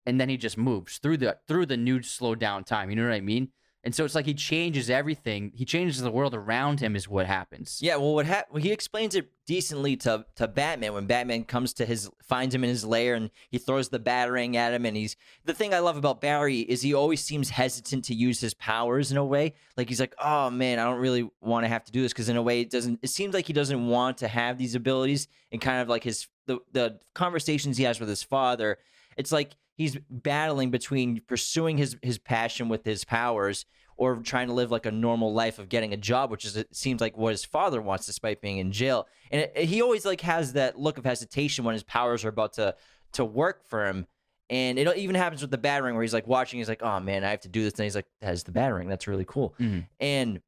and then he just moves through the through the new slow down time. You know what I mean? And so it's like he changes everything. He changes the world around him is what happens. Yeah, well, what hap- well, he explains it decently to to Batman when Batman comes to his finds him in his lair and he throws the batarang at him and he's the thing I love about Barry is he always seems hesitant to use his powers in a way like he's like oh man I don't really want to have to do this because in a way it doesn't it seems like he doesn't want to have these abilities and kind of like his the the conversations he has with his father it's like he's battling between pursuing his his passion with his powers or trying to live like a normal life of getting a job, which is it seems like what his father wants, despite being in jail. And it, he always like has that look of hesitation when his powers are about to to work for him. And it even happens with the batarang where he's like watching, he's like, "Oh man, I have to do this," and he's like, "That's the batarang. That's really cool." Mhm. And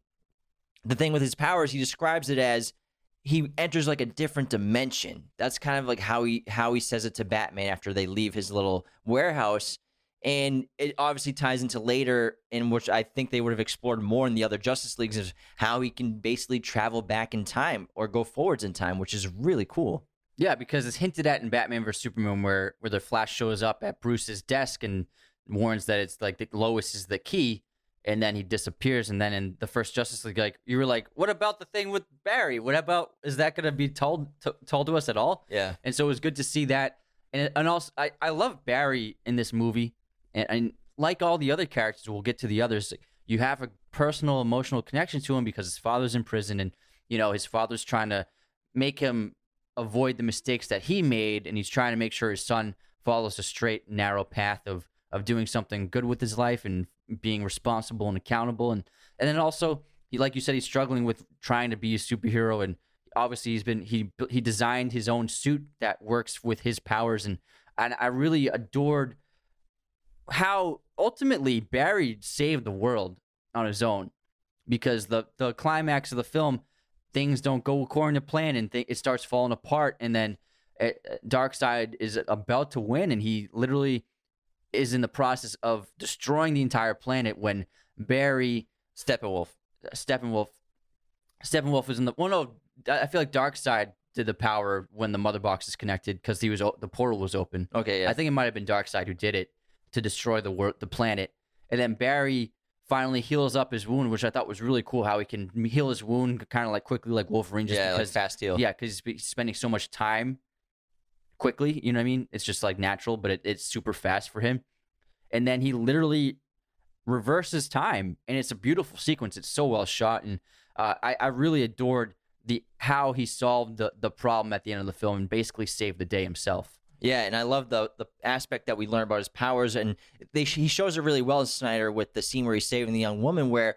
the thing with his powers, he describes it as he enters like a different dimension. That's kind of like how he how he says it to Batman after they leave his little warehouse. And it obviously ties into later, in which I think they would have explored more in the other Justice Leagues, is how he can basically travel back in time or go forwards in time, which is really cool. Yeah, because it's hinted at in Batman vs Superman, where where the Flash shows up at Bruce's desk and warns that it's like that Lois is the key, and then he disappears. And then in the first Justice League, like you were like, what about the thing with Barry? What about is that going to be told t- told to us at all? Yeah. And so it was good to see that. And and also, I I love Barry in this movie, and, and like all the other characters, we'll get to the others. You have a personal, emotional connection to him because his father's in prison, and you know his father's trying to make him avoid the mistakes that he made, and he's trying to make sure his son follows a straight, narrow path of of doing something good with his life and being responsible and accountable, and and then also, he, like you said, he's struggling with trying to be a superhero, and obviously he's been he he designed his own suit that works with his powers, and and I really adored how ultimately Barry saved the world on his own because the the climax of the film things don't go according to plan and th- it starts falling apart and then uh, Darkseid is about to win and he literally is in the process of destroying the entire planet when Barry Steppenwolf. Steppenwolf Steppenwolf is in the well no I feel like Darkseid did the power when the mother box is connected because he was the portal was open Okay, yeah. I think it might have been Darkseid who did it to destroy the wor- the planet, and then Barry finally heals up his wound, which I thought was really cool. How he can heal his wound kind of like quickly, like Wolverine, just yeah, like because fast heal. yeah, because he's spending so much time quickly. You know what I mean? It's just like natural, but it, it's super fast for him. And then he literally reverses time, and it's a beautiful sequence. It's so well shot, and uh, I, I really adored the how he solved the the problem at the end of the film and basically saved the day himself. Yeah, and I love the the aspect that we learn about his powers, and they he shows it really well, in Snyder, with the scene where he's saving the young woman, where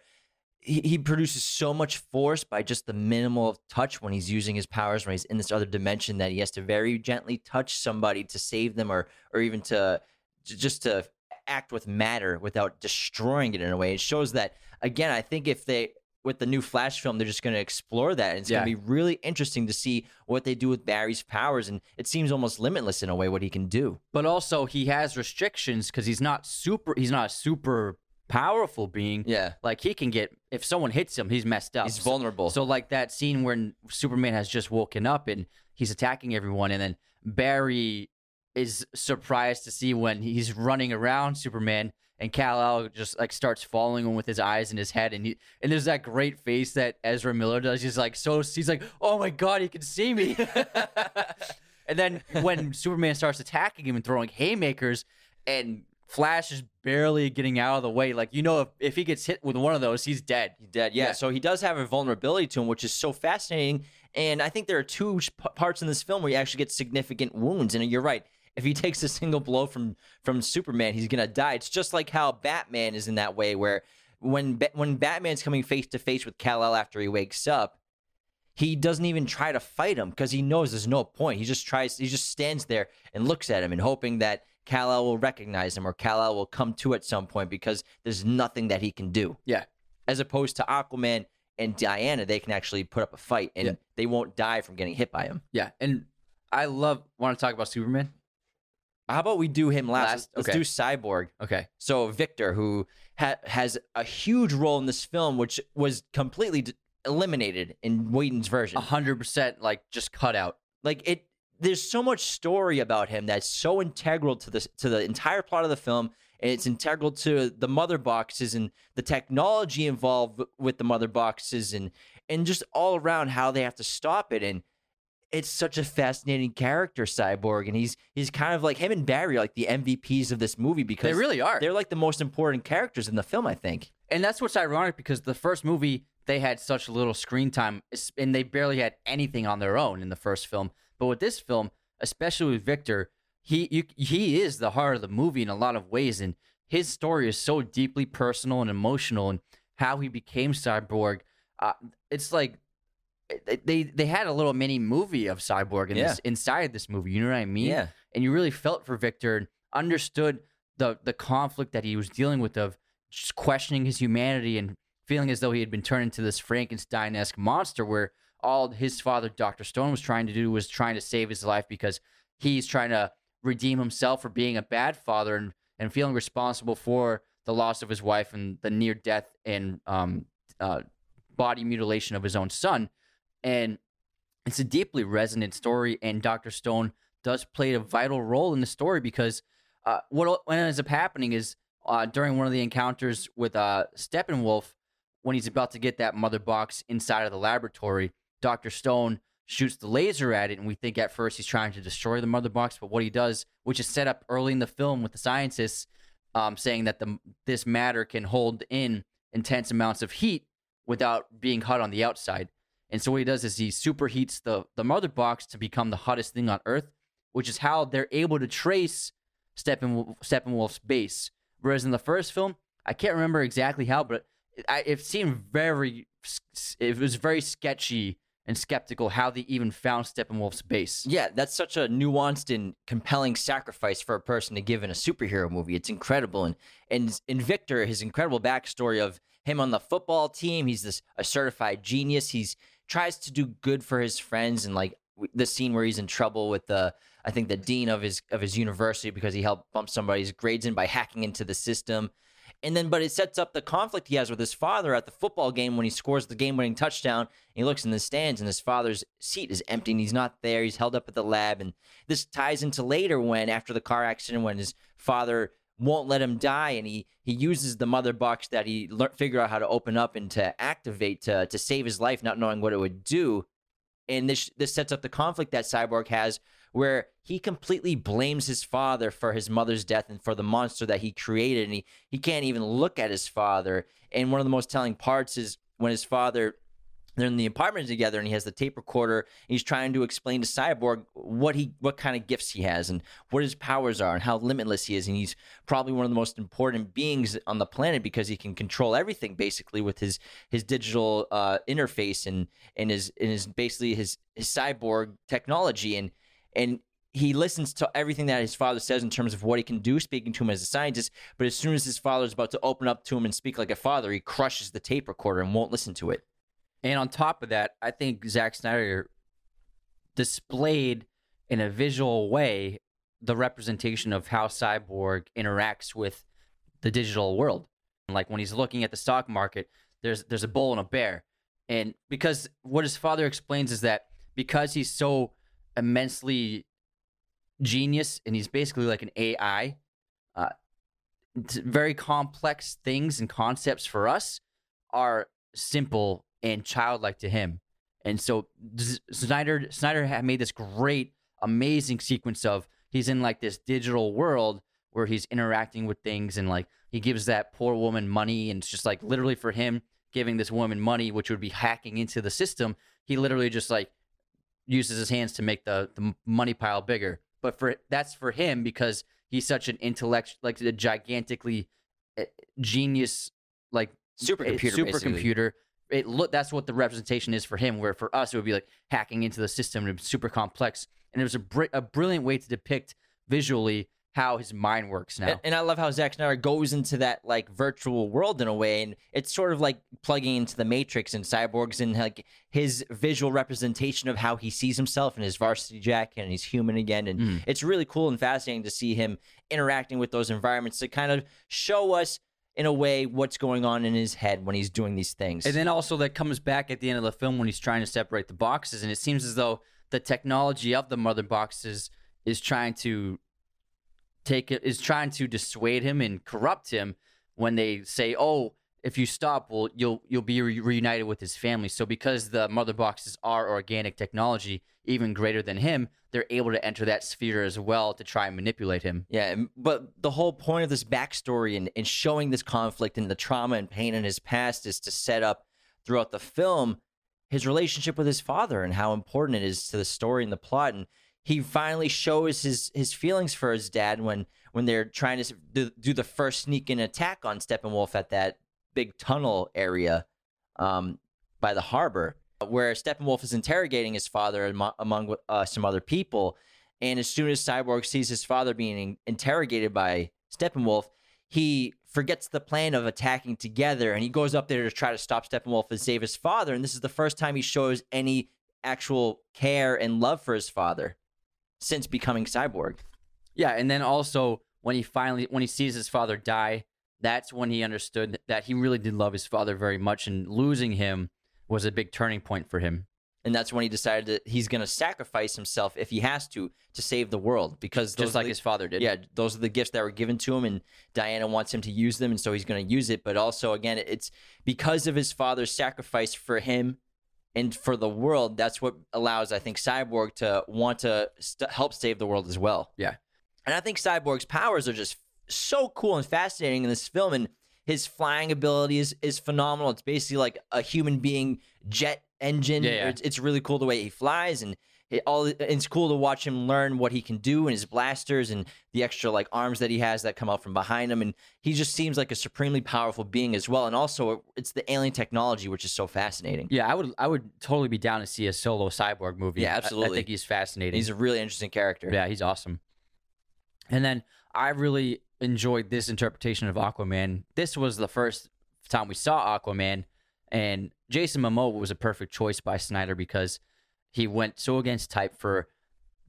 he, he produces so much force by just the minimal of touch when he's using his powers, when he's in this other dimension, that he has to very gently touch somebody to save them, or or even to just to act with matter without destroying it in a way. It shows that again. I think if they with the new Flash film, they're just going to explore that. And it's Yeah. going to be really interesting to see what they do with Barry's powers. And it seems almost limitless in a way what he can do. but also he has restrictions because he's not super he's not a super powerful being. Yeah. Like he can get if someone hits him, he's messed up. He's So- vulnerable. So like that scene when Superman has just woken up and he's attacking everyone, and then Barry is surprised to see when he's running around Superman and Kal-El just like starts following him with his eyes in his head, and he and there's that great face that Ezra Miller does. He's like so he's like, oh my god, he can see me. and then when Superman starts attacking him and throwing haymakers, and Flash is barely getting out of the way, like you know, if, if he gets hit with one of those, he's dead. He's dead. Yeah. Yeah. So he does have a vulnerability to him, which is so fascinating. And I think there are two p- parts in this film where he actually gets significant wounds. And you're right. If he takes a single blow from from Superman, he's gonna die. It's just like how Batman is in that way, where when Ba- when Batman's coming face to face with Kal El after he wakes up, he doesn't even try to fight him because he knows there's no point. He just tries. He just stands there and looks at him and hoping that Kal El will recognize him or Kal El will come to at some point because there's nothing that he can do Yeah. as opposed to Aquaman and Diana, they can actually put up a fight and Yeah. they won't die from getting hit by him. Yeah, and I love want to talk about Superman. How about we do him last? Last? Let's do Cyborg. Okay. So Victor, who ha- has a huge role in this film, which was completely d- eliminated in Whedon's version. A hundred percent like just cut out. Like it, there's so much story about him that's so integral to this to the entire plot of the film, and it's integral to the mother boxes and the technology involved with the mother boxes, and and just all around how they have to stop it. And it's such a fascinating character, Cyborg, and he's he's kind of like him and Barry are like the MVPs of this movie because They really are. they're like the most important characters in the film. I think. And that's what's ironic because the first movie they had such little screen time es- and they barely had anything on their own in the first film. But with this film, especially with Victor, he you, he is the heart of the movie in a lot of ways, and his story is so deeply personal and emotional, and how he became Cyborg. Uh, it's like they- they had a little mini movie of Cyborg in this inside this movie. You know what I mean? Yeah. and you really felt for Victor and understood the the conflict that he was dealing with of just questioning his humanity and feeling as though he had been turned into this Frankenstein-esque monster where all his father Dr. Stone was trying to do was trying to save his life because he's trying to redeem himself for being a bad father and, and feeling responsible for the loss of his wife and the near death and um, uh, body mutilation of his own son. And it's a deeply resonant story, and Dr. Stone does play a vital role in the story because uh, what what ends up happening is uh, during one of the encounters with uh, Steppenwolf, when he's about to get that mother box inside of the laboratory, Dr. Stone shoots the laser at it, and we think at first he's trying to destroy the mother box, but what he does, which is set up early in the film with the scientists um, saying that the this matter can hold in intense amounts of heat without being hot on the outside. And so what he does is he superheats the the mother box to become the hottest thing on Earth, which is how they're able to trace Steppenwolf, Steppenwolf's base. Whereas in the first film, I can't remember exactly how, but I, it seemed very, it was very sketchy and skeptical how they even found Steppenwolf's base. Yeah, that's such a nuanced and compelling sacrifice for a person to give in a superhero movie. It's incredible, and and in Victor, his incredible backstory of him on the football team, he's this a certified genius. He's tries to do good for his friends, and like the scene where he's in trouble with the I think the dean of his of his university because he helped bump somebody's grades in by hacking into the system. And then, but it sets up the conflict he has with his father at the football game when he scores the game winning touchdown. He looks in the stands and his father's seat is empty and he's not there. He's held up at the lab. And this ties into later when, after the car accident, when his father won't let him die and he, he uses the mother box that he lear- figured out how to open up and to activate to, to save his life, not knowing what it would do. And this, this sets up the conflict that Cyborg has where he completely blames his father for his mother's death and for the monster that he created and he, he can't even look at his father and one of the most telling parts is when his father they're in the apartment together and he has the tape recorder and he's trying to explain to cyborg what he what kind of gifts he has and what his powers are and how limitless he is and he's probably one of the most important beings on the planet because he can control everything basically with his his digital uh, interface and and his and his basically his his cyborg technology and and he listens to everything that his father says in terms of what he can do, speaking to him as a scientist. But as soon as his father is about to open up to him and speak like a father, he crushes the tape recorder and won't listen to it. And on top of that, I think Zack Snyder displayed in a visual way the representation of how Cyborg interacts with the digital world. Like when he's looking at the stock market, there's there's a bull and a bear, and because what his father explains is that because he's so immensely genius and he's basically like an AI, uh, very complex things and concepts for us are simple and childlike to him. And so Snyder Snyder had made this great, amazing sequence of he's in like this digital world where he's interacting with things and like he gives that poor woman money and it's just like literally for him giving this woman money which would be hacking into the system he literally just like uses his hands to make the, the money pile bigger but for that's for him because he's such an intellect like a gigantically eh, genius like Supercomputer, basically. supercomputer. It look that's what the representation is for him. Where for us, it would be like hacking into the system and super complex. And it was a br- a brilliant way to depict visually how his mind works now. And, and I love how Zack Snyder goes into that like virtual world in a way, and it's sort of like plugging into the Matrix and cyborgs and like his visual representation of how he sees himself in his varsity jacket and he's human again. And Mm. it's really cool and fascinating to see him interacting with those environments to kind of show us in a way what's going on in his head when he's doing these things. And then also that comes back at the end of the film when he's trying to separate the boxes, and it seems as though the technology of the mother boxes is trying to take it is trying to dissuade him and corrupt him when they say, "Oh, if you stop, well, you'll you'll be re- reunited with his family." So because the mother boxes are organic technology, even greater than him, they're able to enter that sphere as well to try and manipulate him. Yeah, but the whole point of this backstory and, and showing this conflict and the trauma and pain in his past is to set up throughout the film his relationship with his father and how important it is to the story and the plot. And he finally shows his his feelings for his dad when when they're trying to do, do the first sneak in attack on Steppenwolf at that big tunnel area um, by the harbor, where Steppenwolf is interrogating his father amo- among uh, some other people. And as soon as Cyborg sees his father being interrogated by Steppenwolf, he forgets the plan of attacking together and he goes up there to try to stop Steppenwolf and save his father. And this is the first time he shows any actual care and love for his father since becoming Cyborg. Yeah, and then also when he finally when he sees his father die, that's when he understood that he really did love his father very much, and losing him was a big turning point for him. And that's when he decided that he's going to sacrifice himself if he has to to save the world because Just like the- his father did. Yeah, those are the gifts that were given to him, and Diana wants him to use them, and so he's going to use it. But also, again, it's because of his father's sacrifice for him and for the world. That's what allows, I think, Cyborg to want to st- help save the world as well. Yeah. And I think Cyborg's powers are just so cool and fascinating in this film, and his flying ability is, is phenomenal. It's basically like a human being jet engine. Yeah, yeah. It's, it's really cool the way he flies, and it all it's cool to watch him learn what he can do and his blasters and the extra like arms that he has that come out from behind him and he just seems like a supremely powerful being as well and also it's the alien technology which is so fascinating Yeah, I would I would totally be down to see a solo cyborg movie. Yeah, I- I, think he's fascinating. he's a really interesting character yeah, he's awesome. And then I really enjoyed this interpretation of Aquaman. This was the first time we saw Aquaman, and Jason Momoa was a perfect choice by Snyder because he went so against type for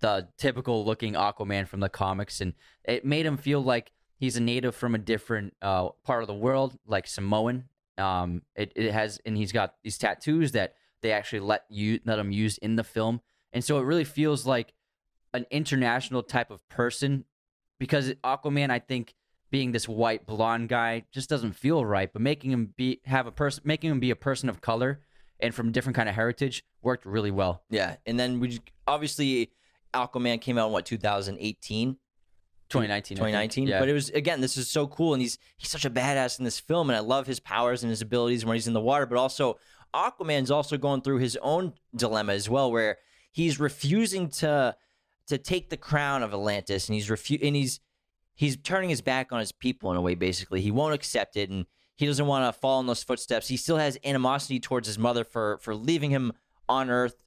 the typical looking Aquaman from the comics, and it made him feel like he's a native from a different uh, part of the world, like Samoan. Um, it, it has, and he's got these tattoos that they actually let you let him use in the film, and so it really feels like an international type of person because Aquaman, I think, being this white blonde guy just doesn't feel right. But making him be have a person, making him be a person of color and from different kind of heritage worked really well. yeah and then we just, obviously aquaman came out in what 2018 2019, 2019 Yeah. but it was again this is so cool and he's he's such a badass in this film and i love his powers and his abilities when he's in the water but also aquaman's also going through his own dilemma as well where he's refusing to to take the crown of atlantis and he's refu- and he's he's turning his back on his people in a way basically. He won't accept it and he doesn't want to follow in those footsteps. He still has animosity towards his mother for for leaving him on earth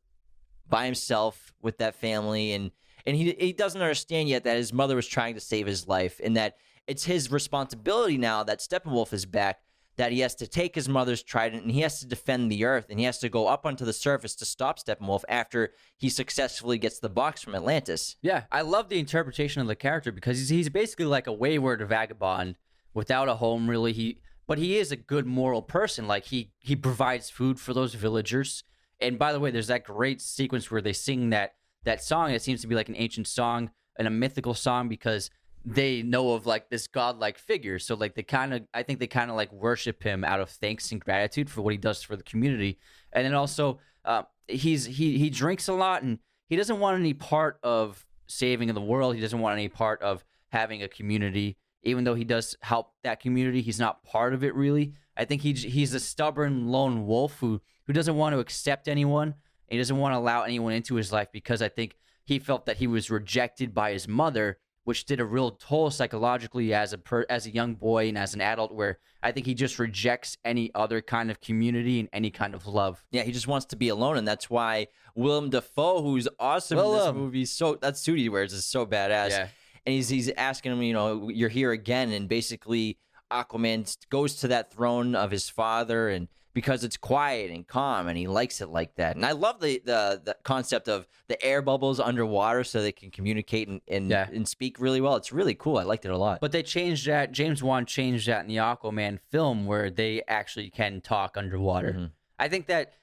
by himself with that family and and he he doesn't understand yet that his mother was trying to save his life and that it's his responsibility now that Steppenwolf is back that he has to take his mother's trident and he has to defend the earth and he has to go up onto the surface to stop Steppenwolf after he successfully gets the box from Atlantis. Yeah, I love the interpretation of the character because he's, he's basically like a wayward vagabond without a home. Really, he but he is a good moral person. Like he he provides food for those villagers. And by the way, there's that great sequence where they sing that that song. It seems to be like an ancient song and a mythical song because they know of like this godlike figure. So like they kind of, I think they kind of like worship him out of thanks and gratitude for what he does for the community. And then also, uh, he's he he drinks a lot and he doesn't want any part of saving the world. He doesn't want any part of having a community. Even though he does help that community, he's not part of it really. I think he he's a stubborn lone wolf who who doesn't want to accept anyone. he doesn't want to allow anyone into his life because I think he felt that he was rejected by his mother which did a real toll psychologically as a per, as a young boy and as an adult where I think he just rejects any other kind of community and any kind of love. Yeah, he just wants to be alone, and that's why Willem Dafoe, who's awesome in this movie, so that suit he wears is so badass. Yeah. And he's he's asking him, you know, you're here again, and basically Aquaman goes to that throne of his father and because it's quiet and calm and he likes it like that. And I love the the, the concept of the air bubbles underwater so they can communicate and and, Yeah. and speak really well. It's really cool. I liked it a lot. But they changed that. James Wan changed that in the Aquaman film where they actually can talk underwater. Mhm. I think that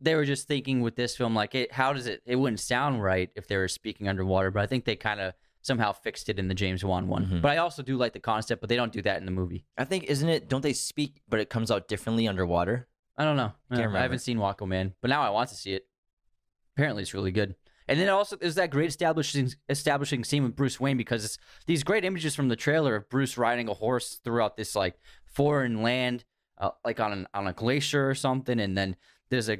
they were just thinking with this film, like, it, how does it? It wouldn't sound right if they were speaking underwater. But I think they kind of somehow fixed it in the James Wan one. Mhm. But I also do like the concept, but they don't do that in the movie. I think isn't it? Don't they speak? But it comes out differently underwater. I don't know. Can't I haven't seen Aquaman, but now I want to see it. Apparently, it's really good. And then also there's that great establishing establishing scene with Bruce Wayne because it's these great images from the trailer of Bruce riding a horse throughout this like foreign land, uh, like on an, on a glacier or something. And then there's a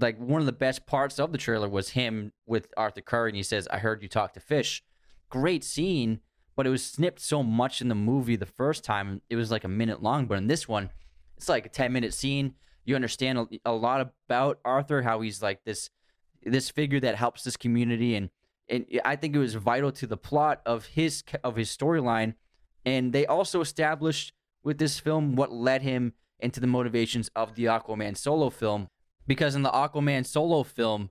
like one of the best parts of the trailer was him with Arthur Curry, and he says, "I heard you talk to fish." Great scene, but it was snipped so much in the movie the first time. It was like a minute long, but in this one, it's like a 10 minute scene you understand a, lot about arthur how he's like this this figure that helps this community. And and i think it was vital to the plot of his of his storyline. And they also established with this film what led him into the motivations of the aquaman solo film. Because in the aquaman solo film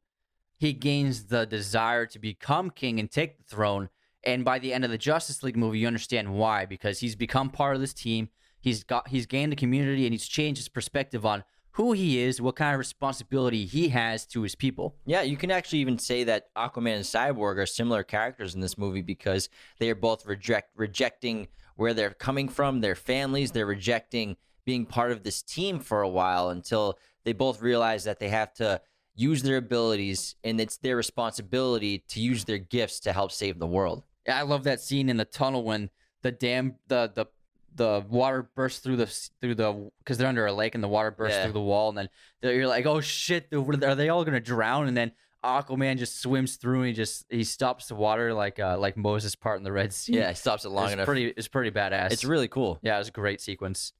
he gains the desire to become king and take the throne. And by the end of the justice league movie you understand why. Because he's become part of this team. He's got he's gained the community and he's changed his perspective on who he is, what kind of responsibility he has to his people. Yeah, you can actually even say that Aquaman and Cyborg are similar characters in this movie because they are both reject rejecting where they're coming from, their families. They're rejecting being part of this team for a while until they both realize that they have to use their abilities and it's their responsibility to use their gifts to help save the world. Yeah, I love that scene in the tunnel when the dam the the the water bursts through the through the because they're under a lake and the water bursts Yeah. through the wall and then you're like oh shit are they all gonna drown and then Aquaman just swims through and he just he stops the water like uh like Moses part in the Red Sea. Yeah, it stops it long it's enough. pretty it's pretty badass. it's really cool. Yeah, it was a great sequence,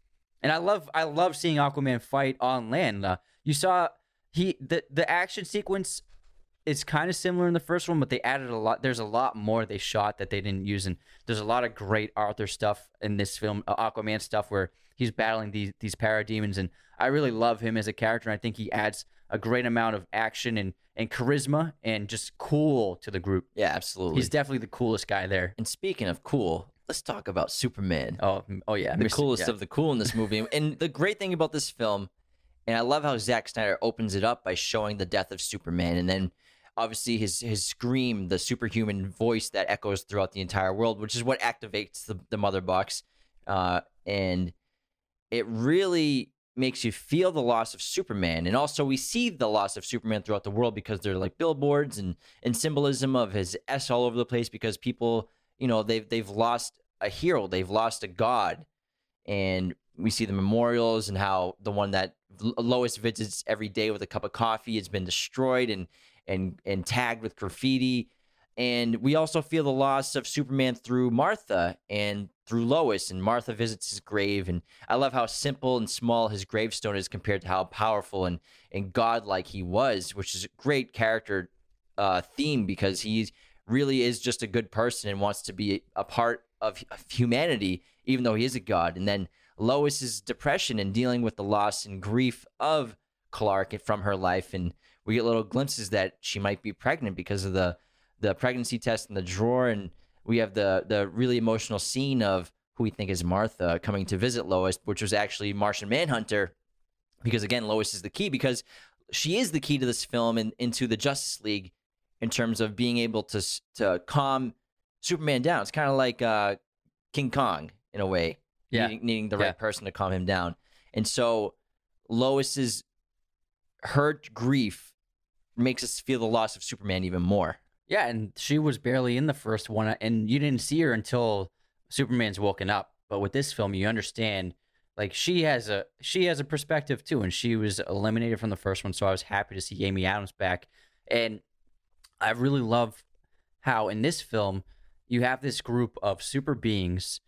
and I love I love seeing Aquaman fight on land. Uh, you saw he the the action sequence is kind of similar in the first one, but they added a lot. There's a lot more they shot that they didn't use, and there's a lot of great Arthur stuff in this film, uh, Aquaman stuff where he's battling these these parademons, and I really love him as a character. And I think he adds a great amount of action and and charisma and just cool to the group. Yeah, absolutely. He's definitely the coolest guy there. and speaking of cool, let's talk about Superman. Oh, oh yeah, the Mr. coolest yeah. of the cool in this movie. and the great thing about this film, and I love how Zack Snyder opens it up by showing the death of Superman, and then obviously his his scream, the superhuman voice that echoes throughout the entire world, which is what activates the, the mother box, uh, and it really makes you feel the loss of Superman. And also we see the loss of Superman throughout the world because they're like billboards and and symbolism of his S all over the place because people, you know, they've they've lost a hero, they've lost a god. And we see the memorials and how the one that Lois visits every day with a cup of coffee has been destroyed and and and tagged with graffiti. And we also feel the loss of Superman through Martha and through Lois. And Martha visits his grave. And I love how simple and small his gravestone is compared to how powerful and, and godlike he was, which is a great character uh, theme because he really is just a good person and wants to be a part of humanity, even though he is a god. And then Lois's depression and dealing with the loss and grief of Clark from her life. And we get little glimpses that she might be pregnant because of the the pregnancy test in the drawer and we have the the really emotional scene of who we think is Martha, coming to visit Lois, which was actually Martian Manhunter, because again, Lois is the key because she is the key to this film and into the Justice League in terms of being able to to calm Superman down. It's kind of like uh, King Kong in a way, Yeah. needing, needing the Yeah. right person to calm him down. And so Lois's hurt grief makes us feel the loss of Superman even more. Yeah, and she was barely in the first one, and you didn't see her until Superman's woken up. But with this film, you understand, like she has a she has a perspective too, and she was eliminated from the first one. So I was happy to see Amy Adams back, and I really love how in this film you have this group of super beings,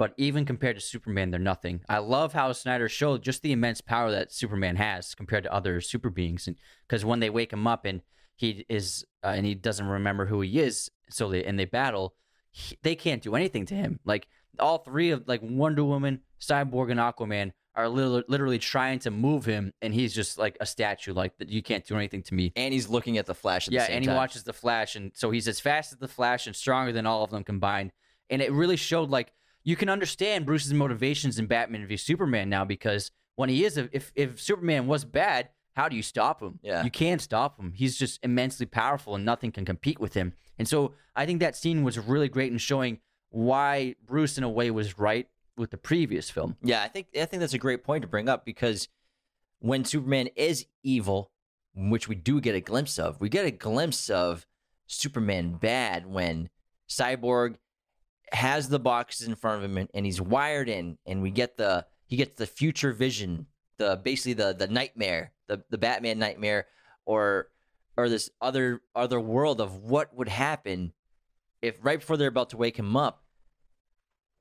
but even compared to Superman, they're nothing. I love how Snyder showed just the immense power that Superman has compared to other super beings, and because when they wake him up and he is uh, and he doesn't remember who he is, so they and they battle, he, they can't do anything to him. Like all three of like Wonder Woman, Cyborg, and Aquaman are literally, literally trying to move him, and he's just like a statue. Like that, you can't do anything to me. And he's looking at the Flash at Yeah, the same and he time. watches the Flash, and so he's as fast as the Flash and stronger than all of them combined. And it really showed like you can understand Bruce's motivations in Batman v Superman now because when he is, if if Superman was bad, how do you stop him? Yeah. you can't stop him. He's just immensely powerful, and nothing can compete with him. And so I think that scene was really great in showing why Bruce, in a way, was right with the previous film. Yeah, I think I think that's a great point to bring up because when Superman is evil, which we do get a glimpse of, we get a glimpse of Superman bad when Cyborg has the boxes in front of him and, he's wired in, and we get the he gets the future vision, the basically the the nightmare, the the Batman nightmare, or or this other other world of what would happen if right before they're about to wake him up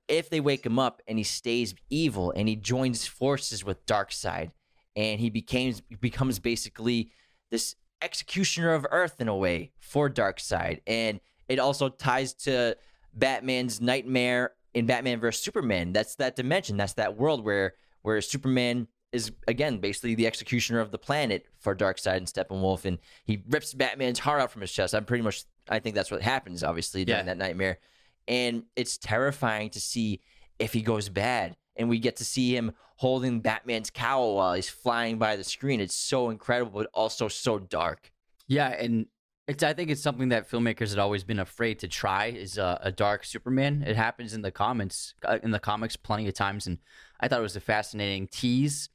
if they wake him up and he stays evil and he joins forces with Darkseid and he becomes becomes basically this executioner of Earth in a way for Darkseid. And it also ties to Batman's nightmare in Batman vs Superman. That's that dimension. That's that world where where Superman is again basically the executioner of the planet for Darkseid and Steppenwolf, and he rips Batman's heart out from his chest. I'm pretty much I think that's what happens, obviously, during Yeah. that nightmare. And it's terrifying to see if he goes bad. And we get to see him holding Batman's cowl while he's flying by the screen. It's so incredible, but also so dark. Yeah, and it's I think it's something that filmmakers had always been afraid to try is a, a dark Superman. It happens in the comments uh, in the comics plenty of times, and I thought it was a fascinating tease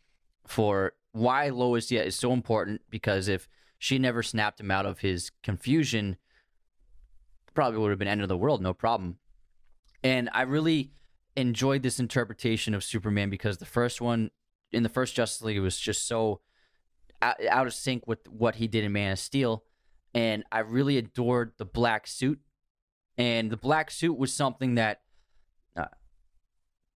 for why Lois yet is so important because if she never snapped him out of his confusion, probably would have been end of the world, no problem. And I really enjoyed this interpretation of Superman because the first one in the first Justice League was just so out, out of sync with what he did in Man of Steel, and I really adored the black suit. And the black suit was something that uh,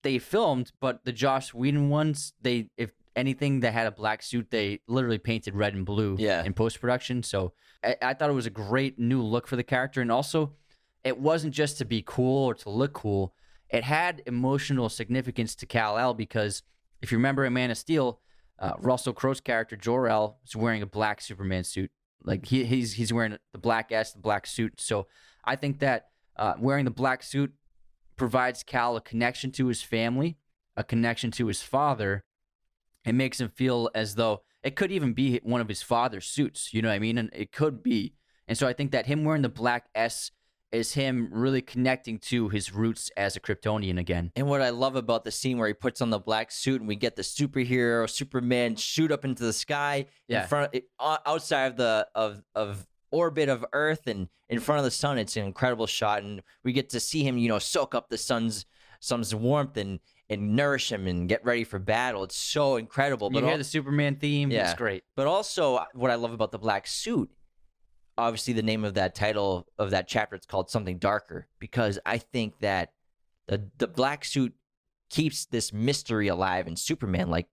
they filmed, but the Joss Whedon ones, they if anything that had a black suit, they literally painted red and blue Yeah. in post production. So I, I thought it was a great new look for the character, and also it wasn't just to be cool or to look cool. It had emotional significance to Kal El because if you remember in Man of Steel, uh, Russell Crowe's character Jor El is wearing a black Superman suit. Like he, he's he's wearing the black S, the black suit. So I think that uh, wearing the black suit provides Kal a connection to his family, a connection to his father. It makes him feel as though it could even be one of his father's suits. You know what I mean? And it could be. And so I think that him wearing the black S is him really connecting to his roots as a Kryptonian again. And what I love about the scene where he puts on the black suit and we get the superhero Superman shoot up into the sky Yeah. in front outside of the of of orbit of Earth and in front of the sun. It's an incredible shot, and we get to see him, you know, soak up the sun's sun's warmth and and nourish him and get ready for battle. It's so incredible. You But hear al- the Superman theme? Yeah. It's great. but also, what I love about the black suit, obviously, the name of that title of that chapter, it's called something darker because I think that the the black suit keeps this mystery alive in Superman. Like,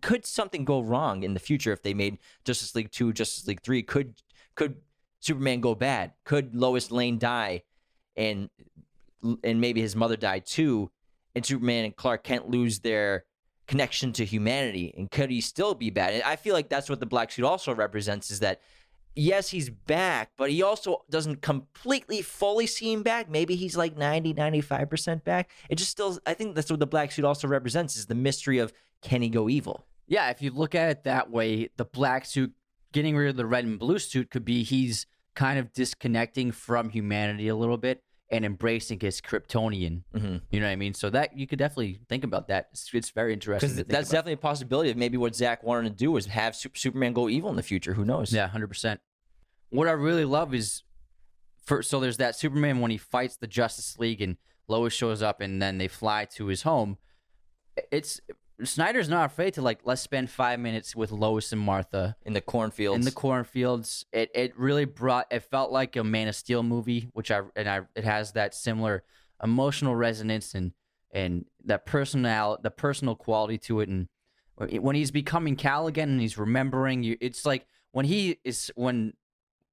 could something go wrong in the future if they made Justice League two, Justice League three? Could could Superman go bad? Could Lois Lane die, and and maybe his mother die too, and Superman and Clark Kent lose their connection to humanity? And could he still be bad? And I feel like that's what the black suit also represents: is that yes, he's back, but he also doesn't completely fully seem back. Maybe he's like 90, 95% back. It just still, I think that's what the black suit also represents is the mystery of can he go evil? Yeah, if you look at it that way, the black suit getting rid of the red and blue suit could be he's kind of disconnecting from humanity a little bit and embracing his Kryptonian. Mm-hmm. You know what I mean? So that you could definitely think about that. It's, it's very interesting. That's about. definitely a possibility of maybe what Zack wanted to do was have Sup- Superman go evil in the future. Who knows? Yeah, hundred percent. What I really love is, for so there's that Superman when he fights the Justice League and Lois shows up and then they fly to his home. It's Snyder's not afraid to like let's spend five minutes with Lois and Martha In the cornfields. in the cornfields. It it really brought. It felt like a Man of Steel movie, which I and I it has that similar emotional resonance and and that personal the personal quality to it. And when he's becoming Kal again and he's remembering you, it's like when he is when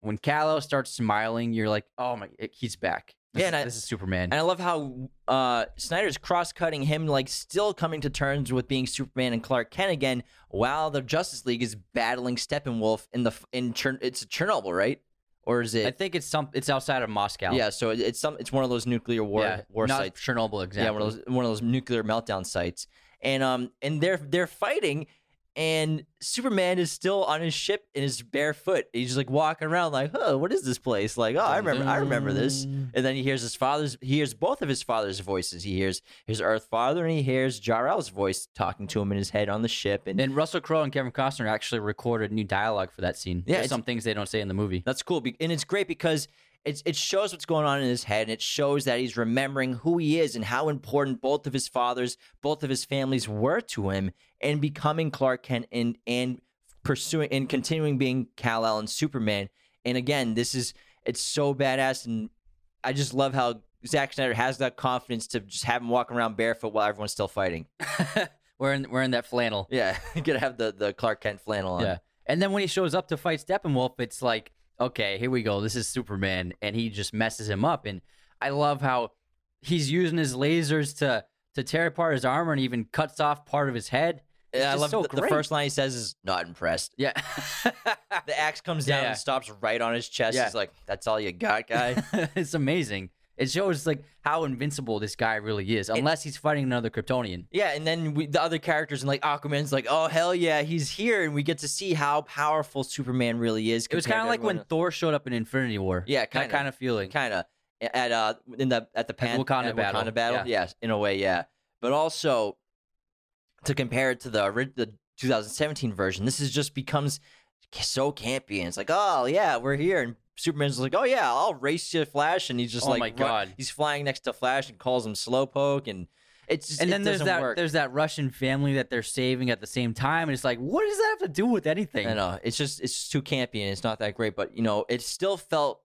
when Kal-El starts smiling, you're like, oh my, he's back. This, Yeah, and I- this is Superman. And I love how uh, Snyder's cross-cutting him, like still coming to terms with being Superman and Clark Kent again, while the Justice League is battling Steppenwolf in the in Chern- it's Chernobyl, right? Or is it? I think it's some. It's outside of Moscow. yeah, so it- it's some. It's one of those nuclear war yeah, war not sites. Chernobyl exactly. Yeah, one of those one of those nuclear meltdown sites. And um and they're they're fighting and Superman is still on his ship in his bare foot. He's just like walking around like, "Huh, what is this place?" Like, "Oh, I remember I remember this." And then he hears his father's he hears both of his father's voices. He hears his Earth father and he hears Jor-El's voice talking to him in his head on the ship and And Russell Crowe and Kevin Costner actually recorded new dialogue for that scene. Yeah, There's some things they don't say in the movie. That's cool, and it's great because it's it shows what's going on in his head, and it shows that he's remembering who he is and how important both of his fathers, both of his families were to him, and becoming Clark Kent and and pursuing and continuing being Kal El and Superman. And again, this is it's so badass, and I just love how Zack Snyder has that confidence to just have him walking around barefoot while everyone's still fighting. we're in we're in that flannel. Yeah, gonna have the the Clark Kent flannel on. Yeah. And then when he shows up to fight Steppenwolf, it's like, okay, here we go. This is Superman, and he just messes him up. And I love how he's using his lasers to to tear apart his armor and even cuts off part of his head. Yeah, I love so the, the first line he says is not impressed. Yeah. The axe comes down yeah. and stops right on his chest. Yeah. He's like, "That's all you got, guy." it's amazing. It shows like how invincible this guy really is, unless he's fighting another Kryptonian. yeah, and then we, the other characters and like Aquaman's like, "Oh hell yeah, he's here," and we get to see how powerful Superman really is. It was kind of like when Thor showed up in Infinity War. Yeah, kinda. kind of feeling. kind of at uh in the at the Pan, Wakanda battle, Wakanda battle. yeah. Yes, in a way, yeah. But also to compare it to the the 2017 version, this is just becomes so campy, and it's like, "Oh yeah, we're here," and Superman's like, "Oh yeah, I'll race you, Flash," and he's just Oh like, my run- God. he's flying next to Flash and calls him Slowpoke, and it's just, and it then there's that work. there's that Russian family that they're saving at the same time, and it's like, what does that have to do with anything? I know it's just it's just too campy and it's not that great, but you know it still felt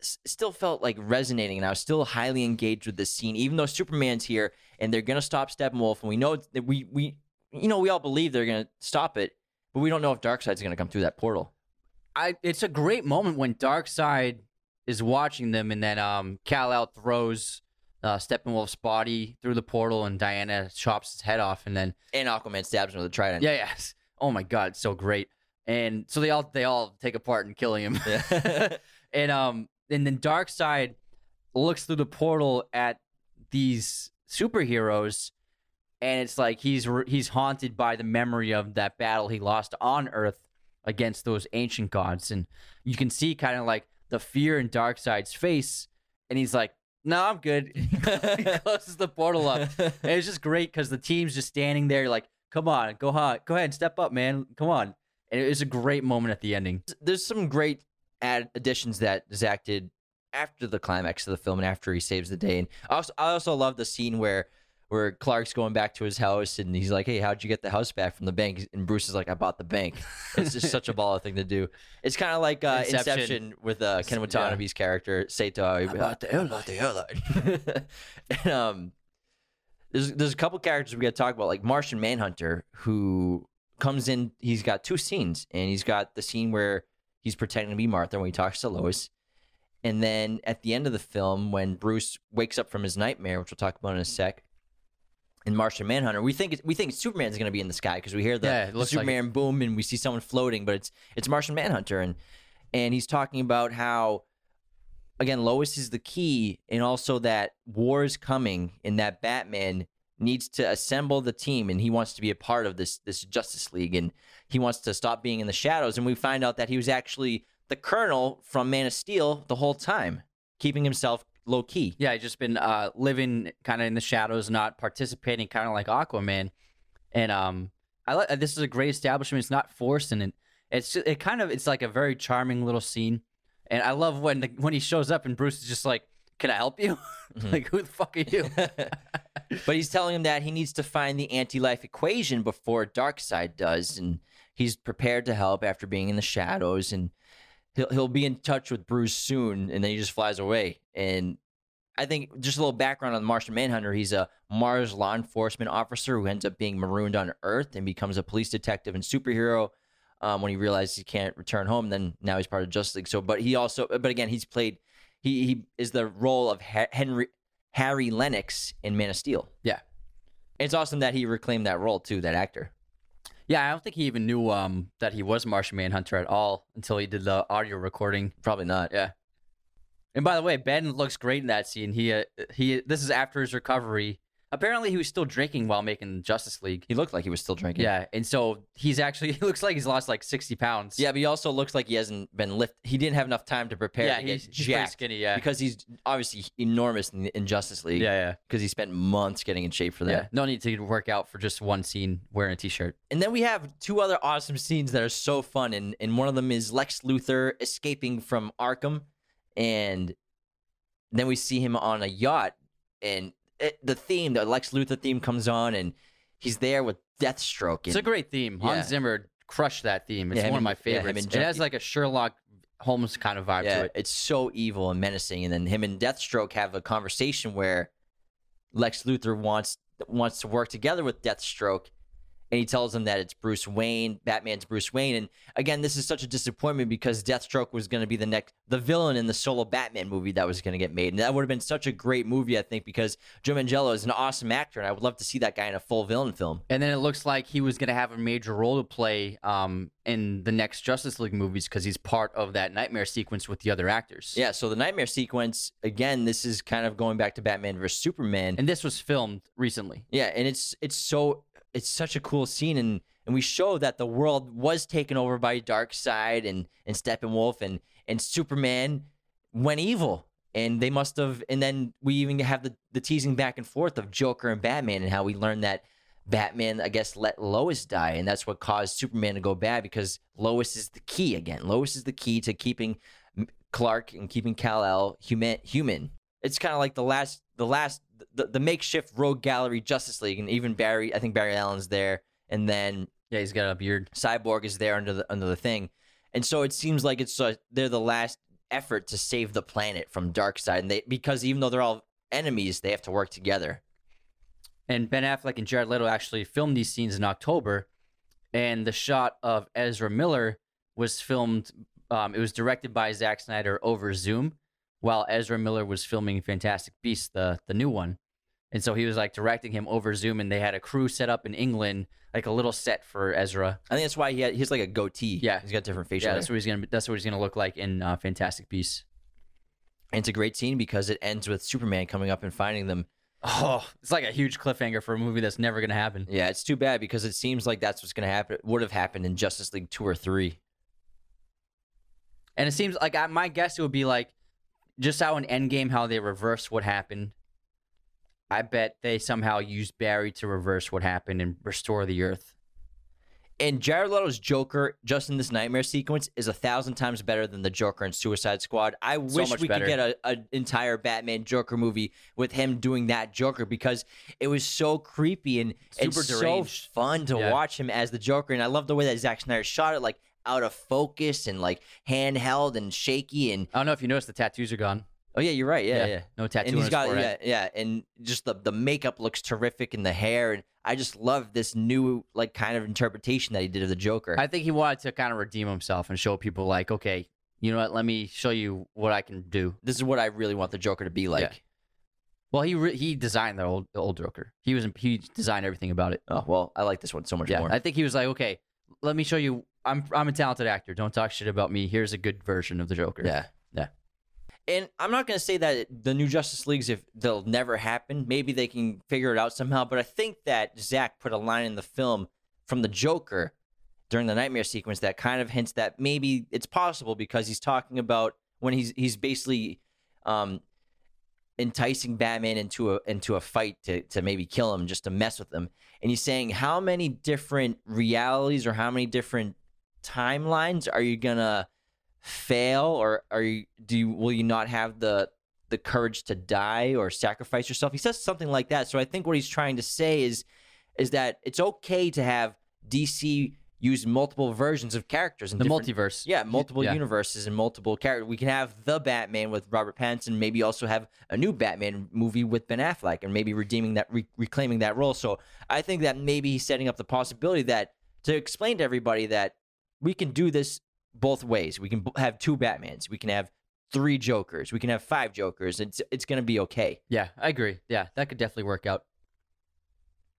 still felt like resonating, and I was still highly engaged with this scene, even though Superman's here and they're gonna stop Steppenwolf, and we know that we we you know we all believe they're gonna stop it, but we don't know if Darkseid's gonna come through that portal. I it's a great moment when Darkseid is watching them, and then um Kal El throws uh, Steppenwolf's body through the portal, and Diana chops his head off, and then And Aquaman stabs him with a trident. yeah, yes, oh my god, it's so great. And so they all they all take a part in killing him. Yeah. and um and then Darkseid looks through the portal at these superheroes and it's like he's he's haunted by the memory of that battle he lost on earth against those ancient gods. And you can see kind of like the fear in Darkseid's face and he's like no i'm good. He closes the portal up. And it's just great because the team's just standing there like come on go on go ahead step up man. Come on. And it was a great moment at the ending. There's some great add additions that Zack did after the climax of the film and after he saves the day. And I also, I also love the scene where where Clark's going back to his house and he's like, "Hey, how'd you get the house back from the bank?" And Bruce is like, "I bought the bank." It's just such a baller thing to do. It's kind of like uh, Inception. Inception. with uh, Ken Yeah. Watanabe's character Saito. about the about the airline. and, um, there's there's a couple characters we got to talk about, like Martian Manhunter, who comes in. He's got two scenes, and he's got the scene where he's pretending to be Martha when he talks to Lois, and then at the end of the film, when Bruce wakes up from his nightmare, which we'll talk about in a mm-hmm. sec. In Martian Manhunter, we think we think Superman's going to be in the sky because we hear the, Yeah, the looks like. Superman boom and we see someone floating, but it's it's Martian Manhunter, and and he's talking about how again Lois is the key, and also that war is coming, and that Batman needs to assemble the team, and he wants to be a part of this this Justice League, and he wants to stop being in the shadows. And we find out that he was actually the Colonel from Man of Steel the whole time, keeping himself low key. Yeah, he's just been uh, living kind of in the shadows, not participating, kind of like Aquaman. And um, I like this is a great establishment. It's not forced, and it, it's just, it kind of it's like a very charming little scene. And I love when the, when he shows up and Bruce is just like, "Can I help you?" like, who the fuck are you? but he's telling him that he needs to find the anti-life equation before Darkseid does, and he's prepared to help after being in the shadows, and he'll he'll be in touch with Bruce soon, and then he just flies away. And I think just a little background on the Martian Manhunter. He's a Mars law enforcement officer who ends up being marooned on Earth and becomes a police detective and superhero. Um, when he realizes he can't return home, then now he's part of Justice League. So, but he also, but again, he's played. He he is the role of Ha- Henry Harry Lennix in Man of Steel. yeah, It's awesome that he reclaimed that role too, that actor. Yeah. I don't think he even knew um that he was Martian Manhunter at all until he did the audio recording. Probably not. Yeah. And by the way, Ben looks great in that scene. He uh, he. This is after his recovery. Apparently, he was still drinking while making Justice League. He looked like he was still drinking. Yeah, and so he's actually he looks like he's lost like sixty pounds. Yeah, but he also looks like he hasn't been lift. He didn't have enough time to prepare yeah, to he's, he's pretty jacked skinny. Yeah, because he's obviously enormous in, in Justice League. yeah, yeah, because he spent months getting in shape for that. yeah. No need to work out for just one scene wearing a t-shirt. And then we have two other awesome scenes that are so fun, and and one of them is Lex Luthor escaping from Arkham, and then we see him on a yacht, and it, the theme, the Lex Luthor theme, comes on, and he's there with Deathstroke. It's a great theme. Yeah. Hans Zimmer crushed that theme. It's Yeah, one of my and- yeah, favorites. and it has like a Sherlock Holmes kind of vibe yeah, to it. it's so evil and menacing. And then him and Deathstroke have a conversation where Lex Luthor wants wants to work together with Deathstroke, and he tells him that it's Bruce Wayne, Batman's Bruce Wayne. And again, this is such a disappointment because Deathstroke was going to be the next the villain in the solo Batman movie that was going to get made, and that would have been such a great movie, I think, because Joe Manganiello is an awesome actor, and I would love to see that guy in a full villain film. And then it looks like he was going to have a major role to play um, in the next Justice League movies because he's part of that nightmare sequence with the other actors. Yeah, so the nightmare sequence again. This is kind of going back to Batman versus Superman. And this was filmed recently. Yeah, and it's it's so it's such a cool scene and and we show that the world was taken over by Darkseid and and Steppenwolf and and Superman went evil. And they must have and then we even have the, the teasing back and forth of Joker and Batman and how we learned that Batman, I guess, let Lois die, and that's what caused Superman to go bad because Lois is the key again. Lois is the key to keeping Clark and keeping Kal El human. Human. It's kind of like the last, the last, the, the makeshift Rogue Gallery Justice League, and even Barry. I think Barry Allen's there, and then Yeah, he's got a beard. Cyborg is there under the under the thing, and so it seems like it's uh, they're the last effort to save the planet from Darkseid, and they because even though they're all enemies, they have to work together. And Ben Affleck and Jared Leto actually filmed these scenes in October. And the shot of Ezra Miller was filmed, um, it was directed by Zack Snyder over Zoom while Ezra Miller was filming Fantastic Beasts, the, the new one. And so he was like directing him over Zoom, and they had a crew set up in England, like a little set for Ezra. I think that's why he had, he's like a goatee. Yeah. he's got different facial. Yeah, hair. that's what he's gonna. That's what he's gonna look like in uh, Fantastic Beasts. And it's a great scene because it ends with Superman coming up and finding them. Oh, it's like a huge cliffhanger for a movie that's never gonna happen. Yeah, it's too bad because it seems like that's what's to happen. Would have happened in Justice League two or three. And it seems like I, my guess it would be like just how in Endgame how they reverse what happened. I bet they somehow used Barry to reverse what happened and restore the Earth. And Jared Leto's Joker, just in this nightmare sequence, is a thousand times better than the Joker in Suicide Squad. I wish we better. could get an entire Batman Joker movie with him doing that Joker because it was so creepy and it's Super so fun to Yeah. watch him as the Joker. And I love the way that Zack Snyder shot it, like out of focus and like handheld and shaky. And I don't know if you noticed the tattoos are gone. oh yeah, you're right. Yeah, yeah. no tattoo. and he's got yeah, yeah, and just the the makeup looks terrific and the hair, and I just love this new like kind of interpretation that he did of the Joker. I think he wanted to kind of redeem himself and show people like, okay, you know what? Let me show you what I can do. this is what I really want the Joker to be like. Well, he re- he designed the old the old Joker. He was he designed everything about it. Oh well, I like this one so much Yeah, more. I think he was like, okay, let me show you I'm I'm a talented actor. Don't talk shit about me. Here's a good version of the Joker. Yeah. Yeah. And I'm not going to say that the new Justice Leagues, if they'll never happen, maybe they can figure it out somehow. But I think that Zack put a line in the film from the Joker during the nightmare sequence that kind of hints that maybe it's possible because he's talking about when he's he's basically um, enticing Batman into a into a fight to to maybe kill him just to mess with him, and he's saying how many different realities or how many different timelines are you gonna fail or are you do you will you not have the the courage to die or sacrifice yourself he says something like that so i think what he's trying to say is is that it's okay to have dc use multiple versions of characters in The multiverse. yeah multiple Yeah. universes and multiple characters we can have the batman with robert pattinson maybe also have a new batman movie with ben affleck and maybe redeeming that re- reclaiming that role so i think that maybe he's setting up the possibility that to explain to everybody that we can do this both ways. We can have two Batmans. We can have three Jokers. We can have five Jokers. It's it's going to be okay. Yeah, I agree. Yeah, that could definitely work out.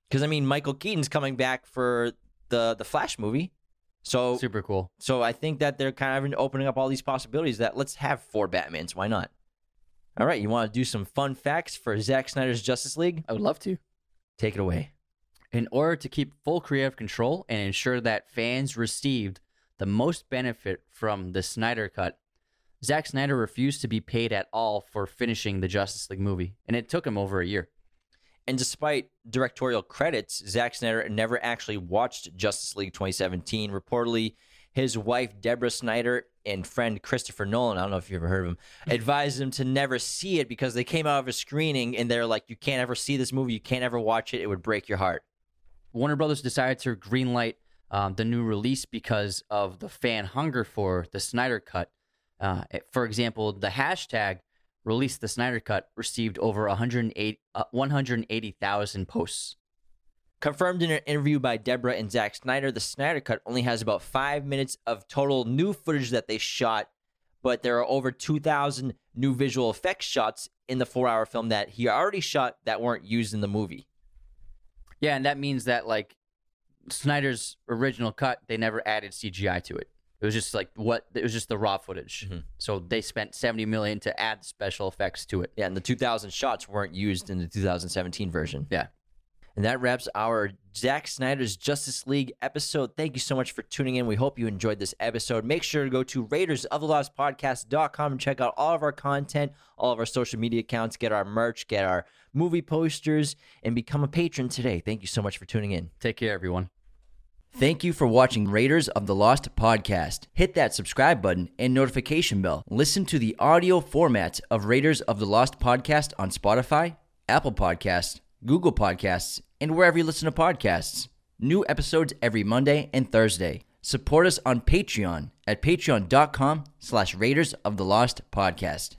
Because I mean, Michael Keaton's coming back for the the Flash movie, so Super cool. so I think that they're kind of opening up all these possibilities. That let's have four Batmans. Why not? All right, you want to do some fun facts for Zack Snyder's Justice League? I would love to. Take it away. In order to keep full creative control and ensure that fans received the most benefit from the Snyder Cut, Zack Snyder refused to be paid at all for finishing the Justice League movie, and it took him over a year. And despite directorial credits, Zack Snyder never actually watched Justice League 2017. Reportedly, his wife, Deborah Snyder, and friend Christopher Nolan, I don't know if you've ever heard of him, advised him to never see it because they came out of a screening and they're like, you can't ever see this movie. You can't ever watch it. It would break your heart. Warner Brothers decided to greenlight um, the new release because of the fan hunger for the Snyder Cut. Uh, for example, the hashtag release the Snyder Cut received over 108 uh, 180,000 posts. Confirmed in an interview by Deborah and Zack Snyder, the Snyder Cut only has about five minutes of total new footage that they shot, but there are over 2,000 new visual effects shots in the four hour film that he already shot that weren't used in the movie. Yeah, and that means that like Snyder's original cut, they never added CGI to it. It was just like what it was just the raw footage. Mhm. So they spent 70 million to add special effects to it. Yeah, and the 2000 shots weren't used in the 2017 version. Yeah. And that wraps our Zack Snyder's Justice League episode. Thank you so much for tuning in. We hope you enjoyed this episode. Make sure to go to Raiders of the Lost Podcast.com and check out all of our content, all of our social media accounts, get our merch, get our movie posters, and become a patron today. Thank you so much for tuning in. Take care everyone. Thank you for watching Raiders of the Lost podcast. Hit that subscribe button and notification bell. Listen to the audio format of Raiders of the Lost podcast on Spotify, Apple Podcasts, Google Podcasts, and wherever you listen to podcasts. New episodes every Monday and Thursday. Support us on Patreon at patreon.com slash Raiders of the Lost podcast.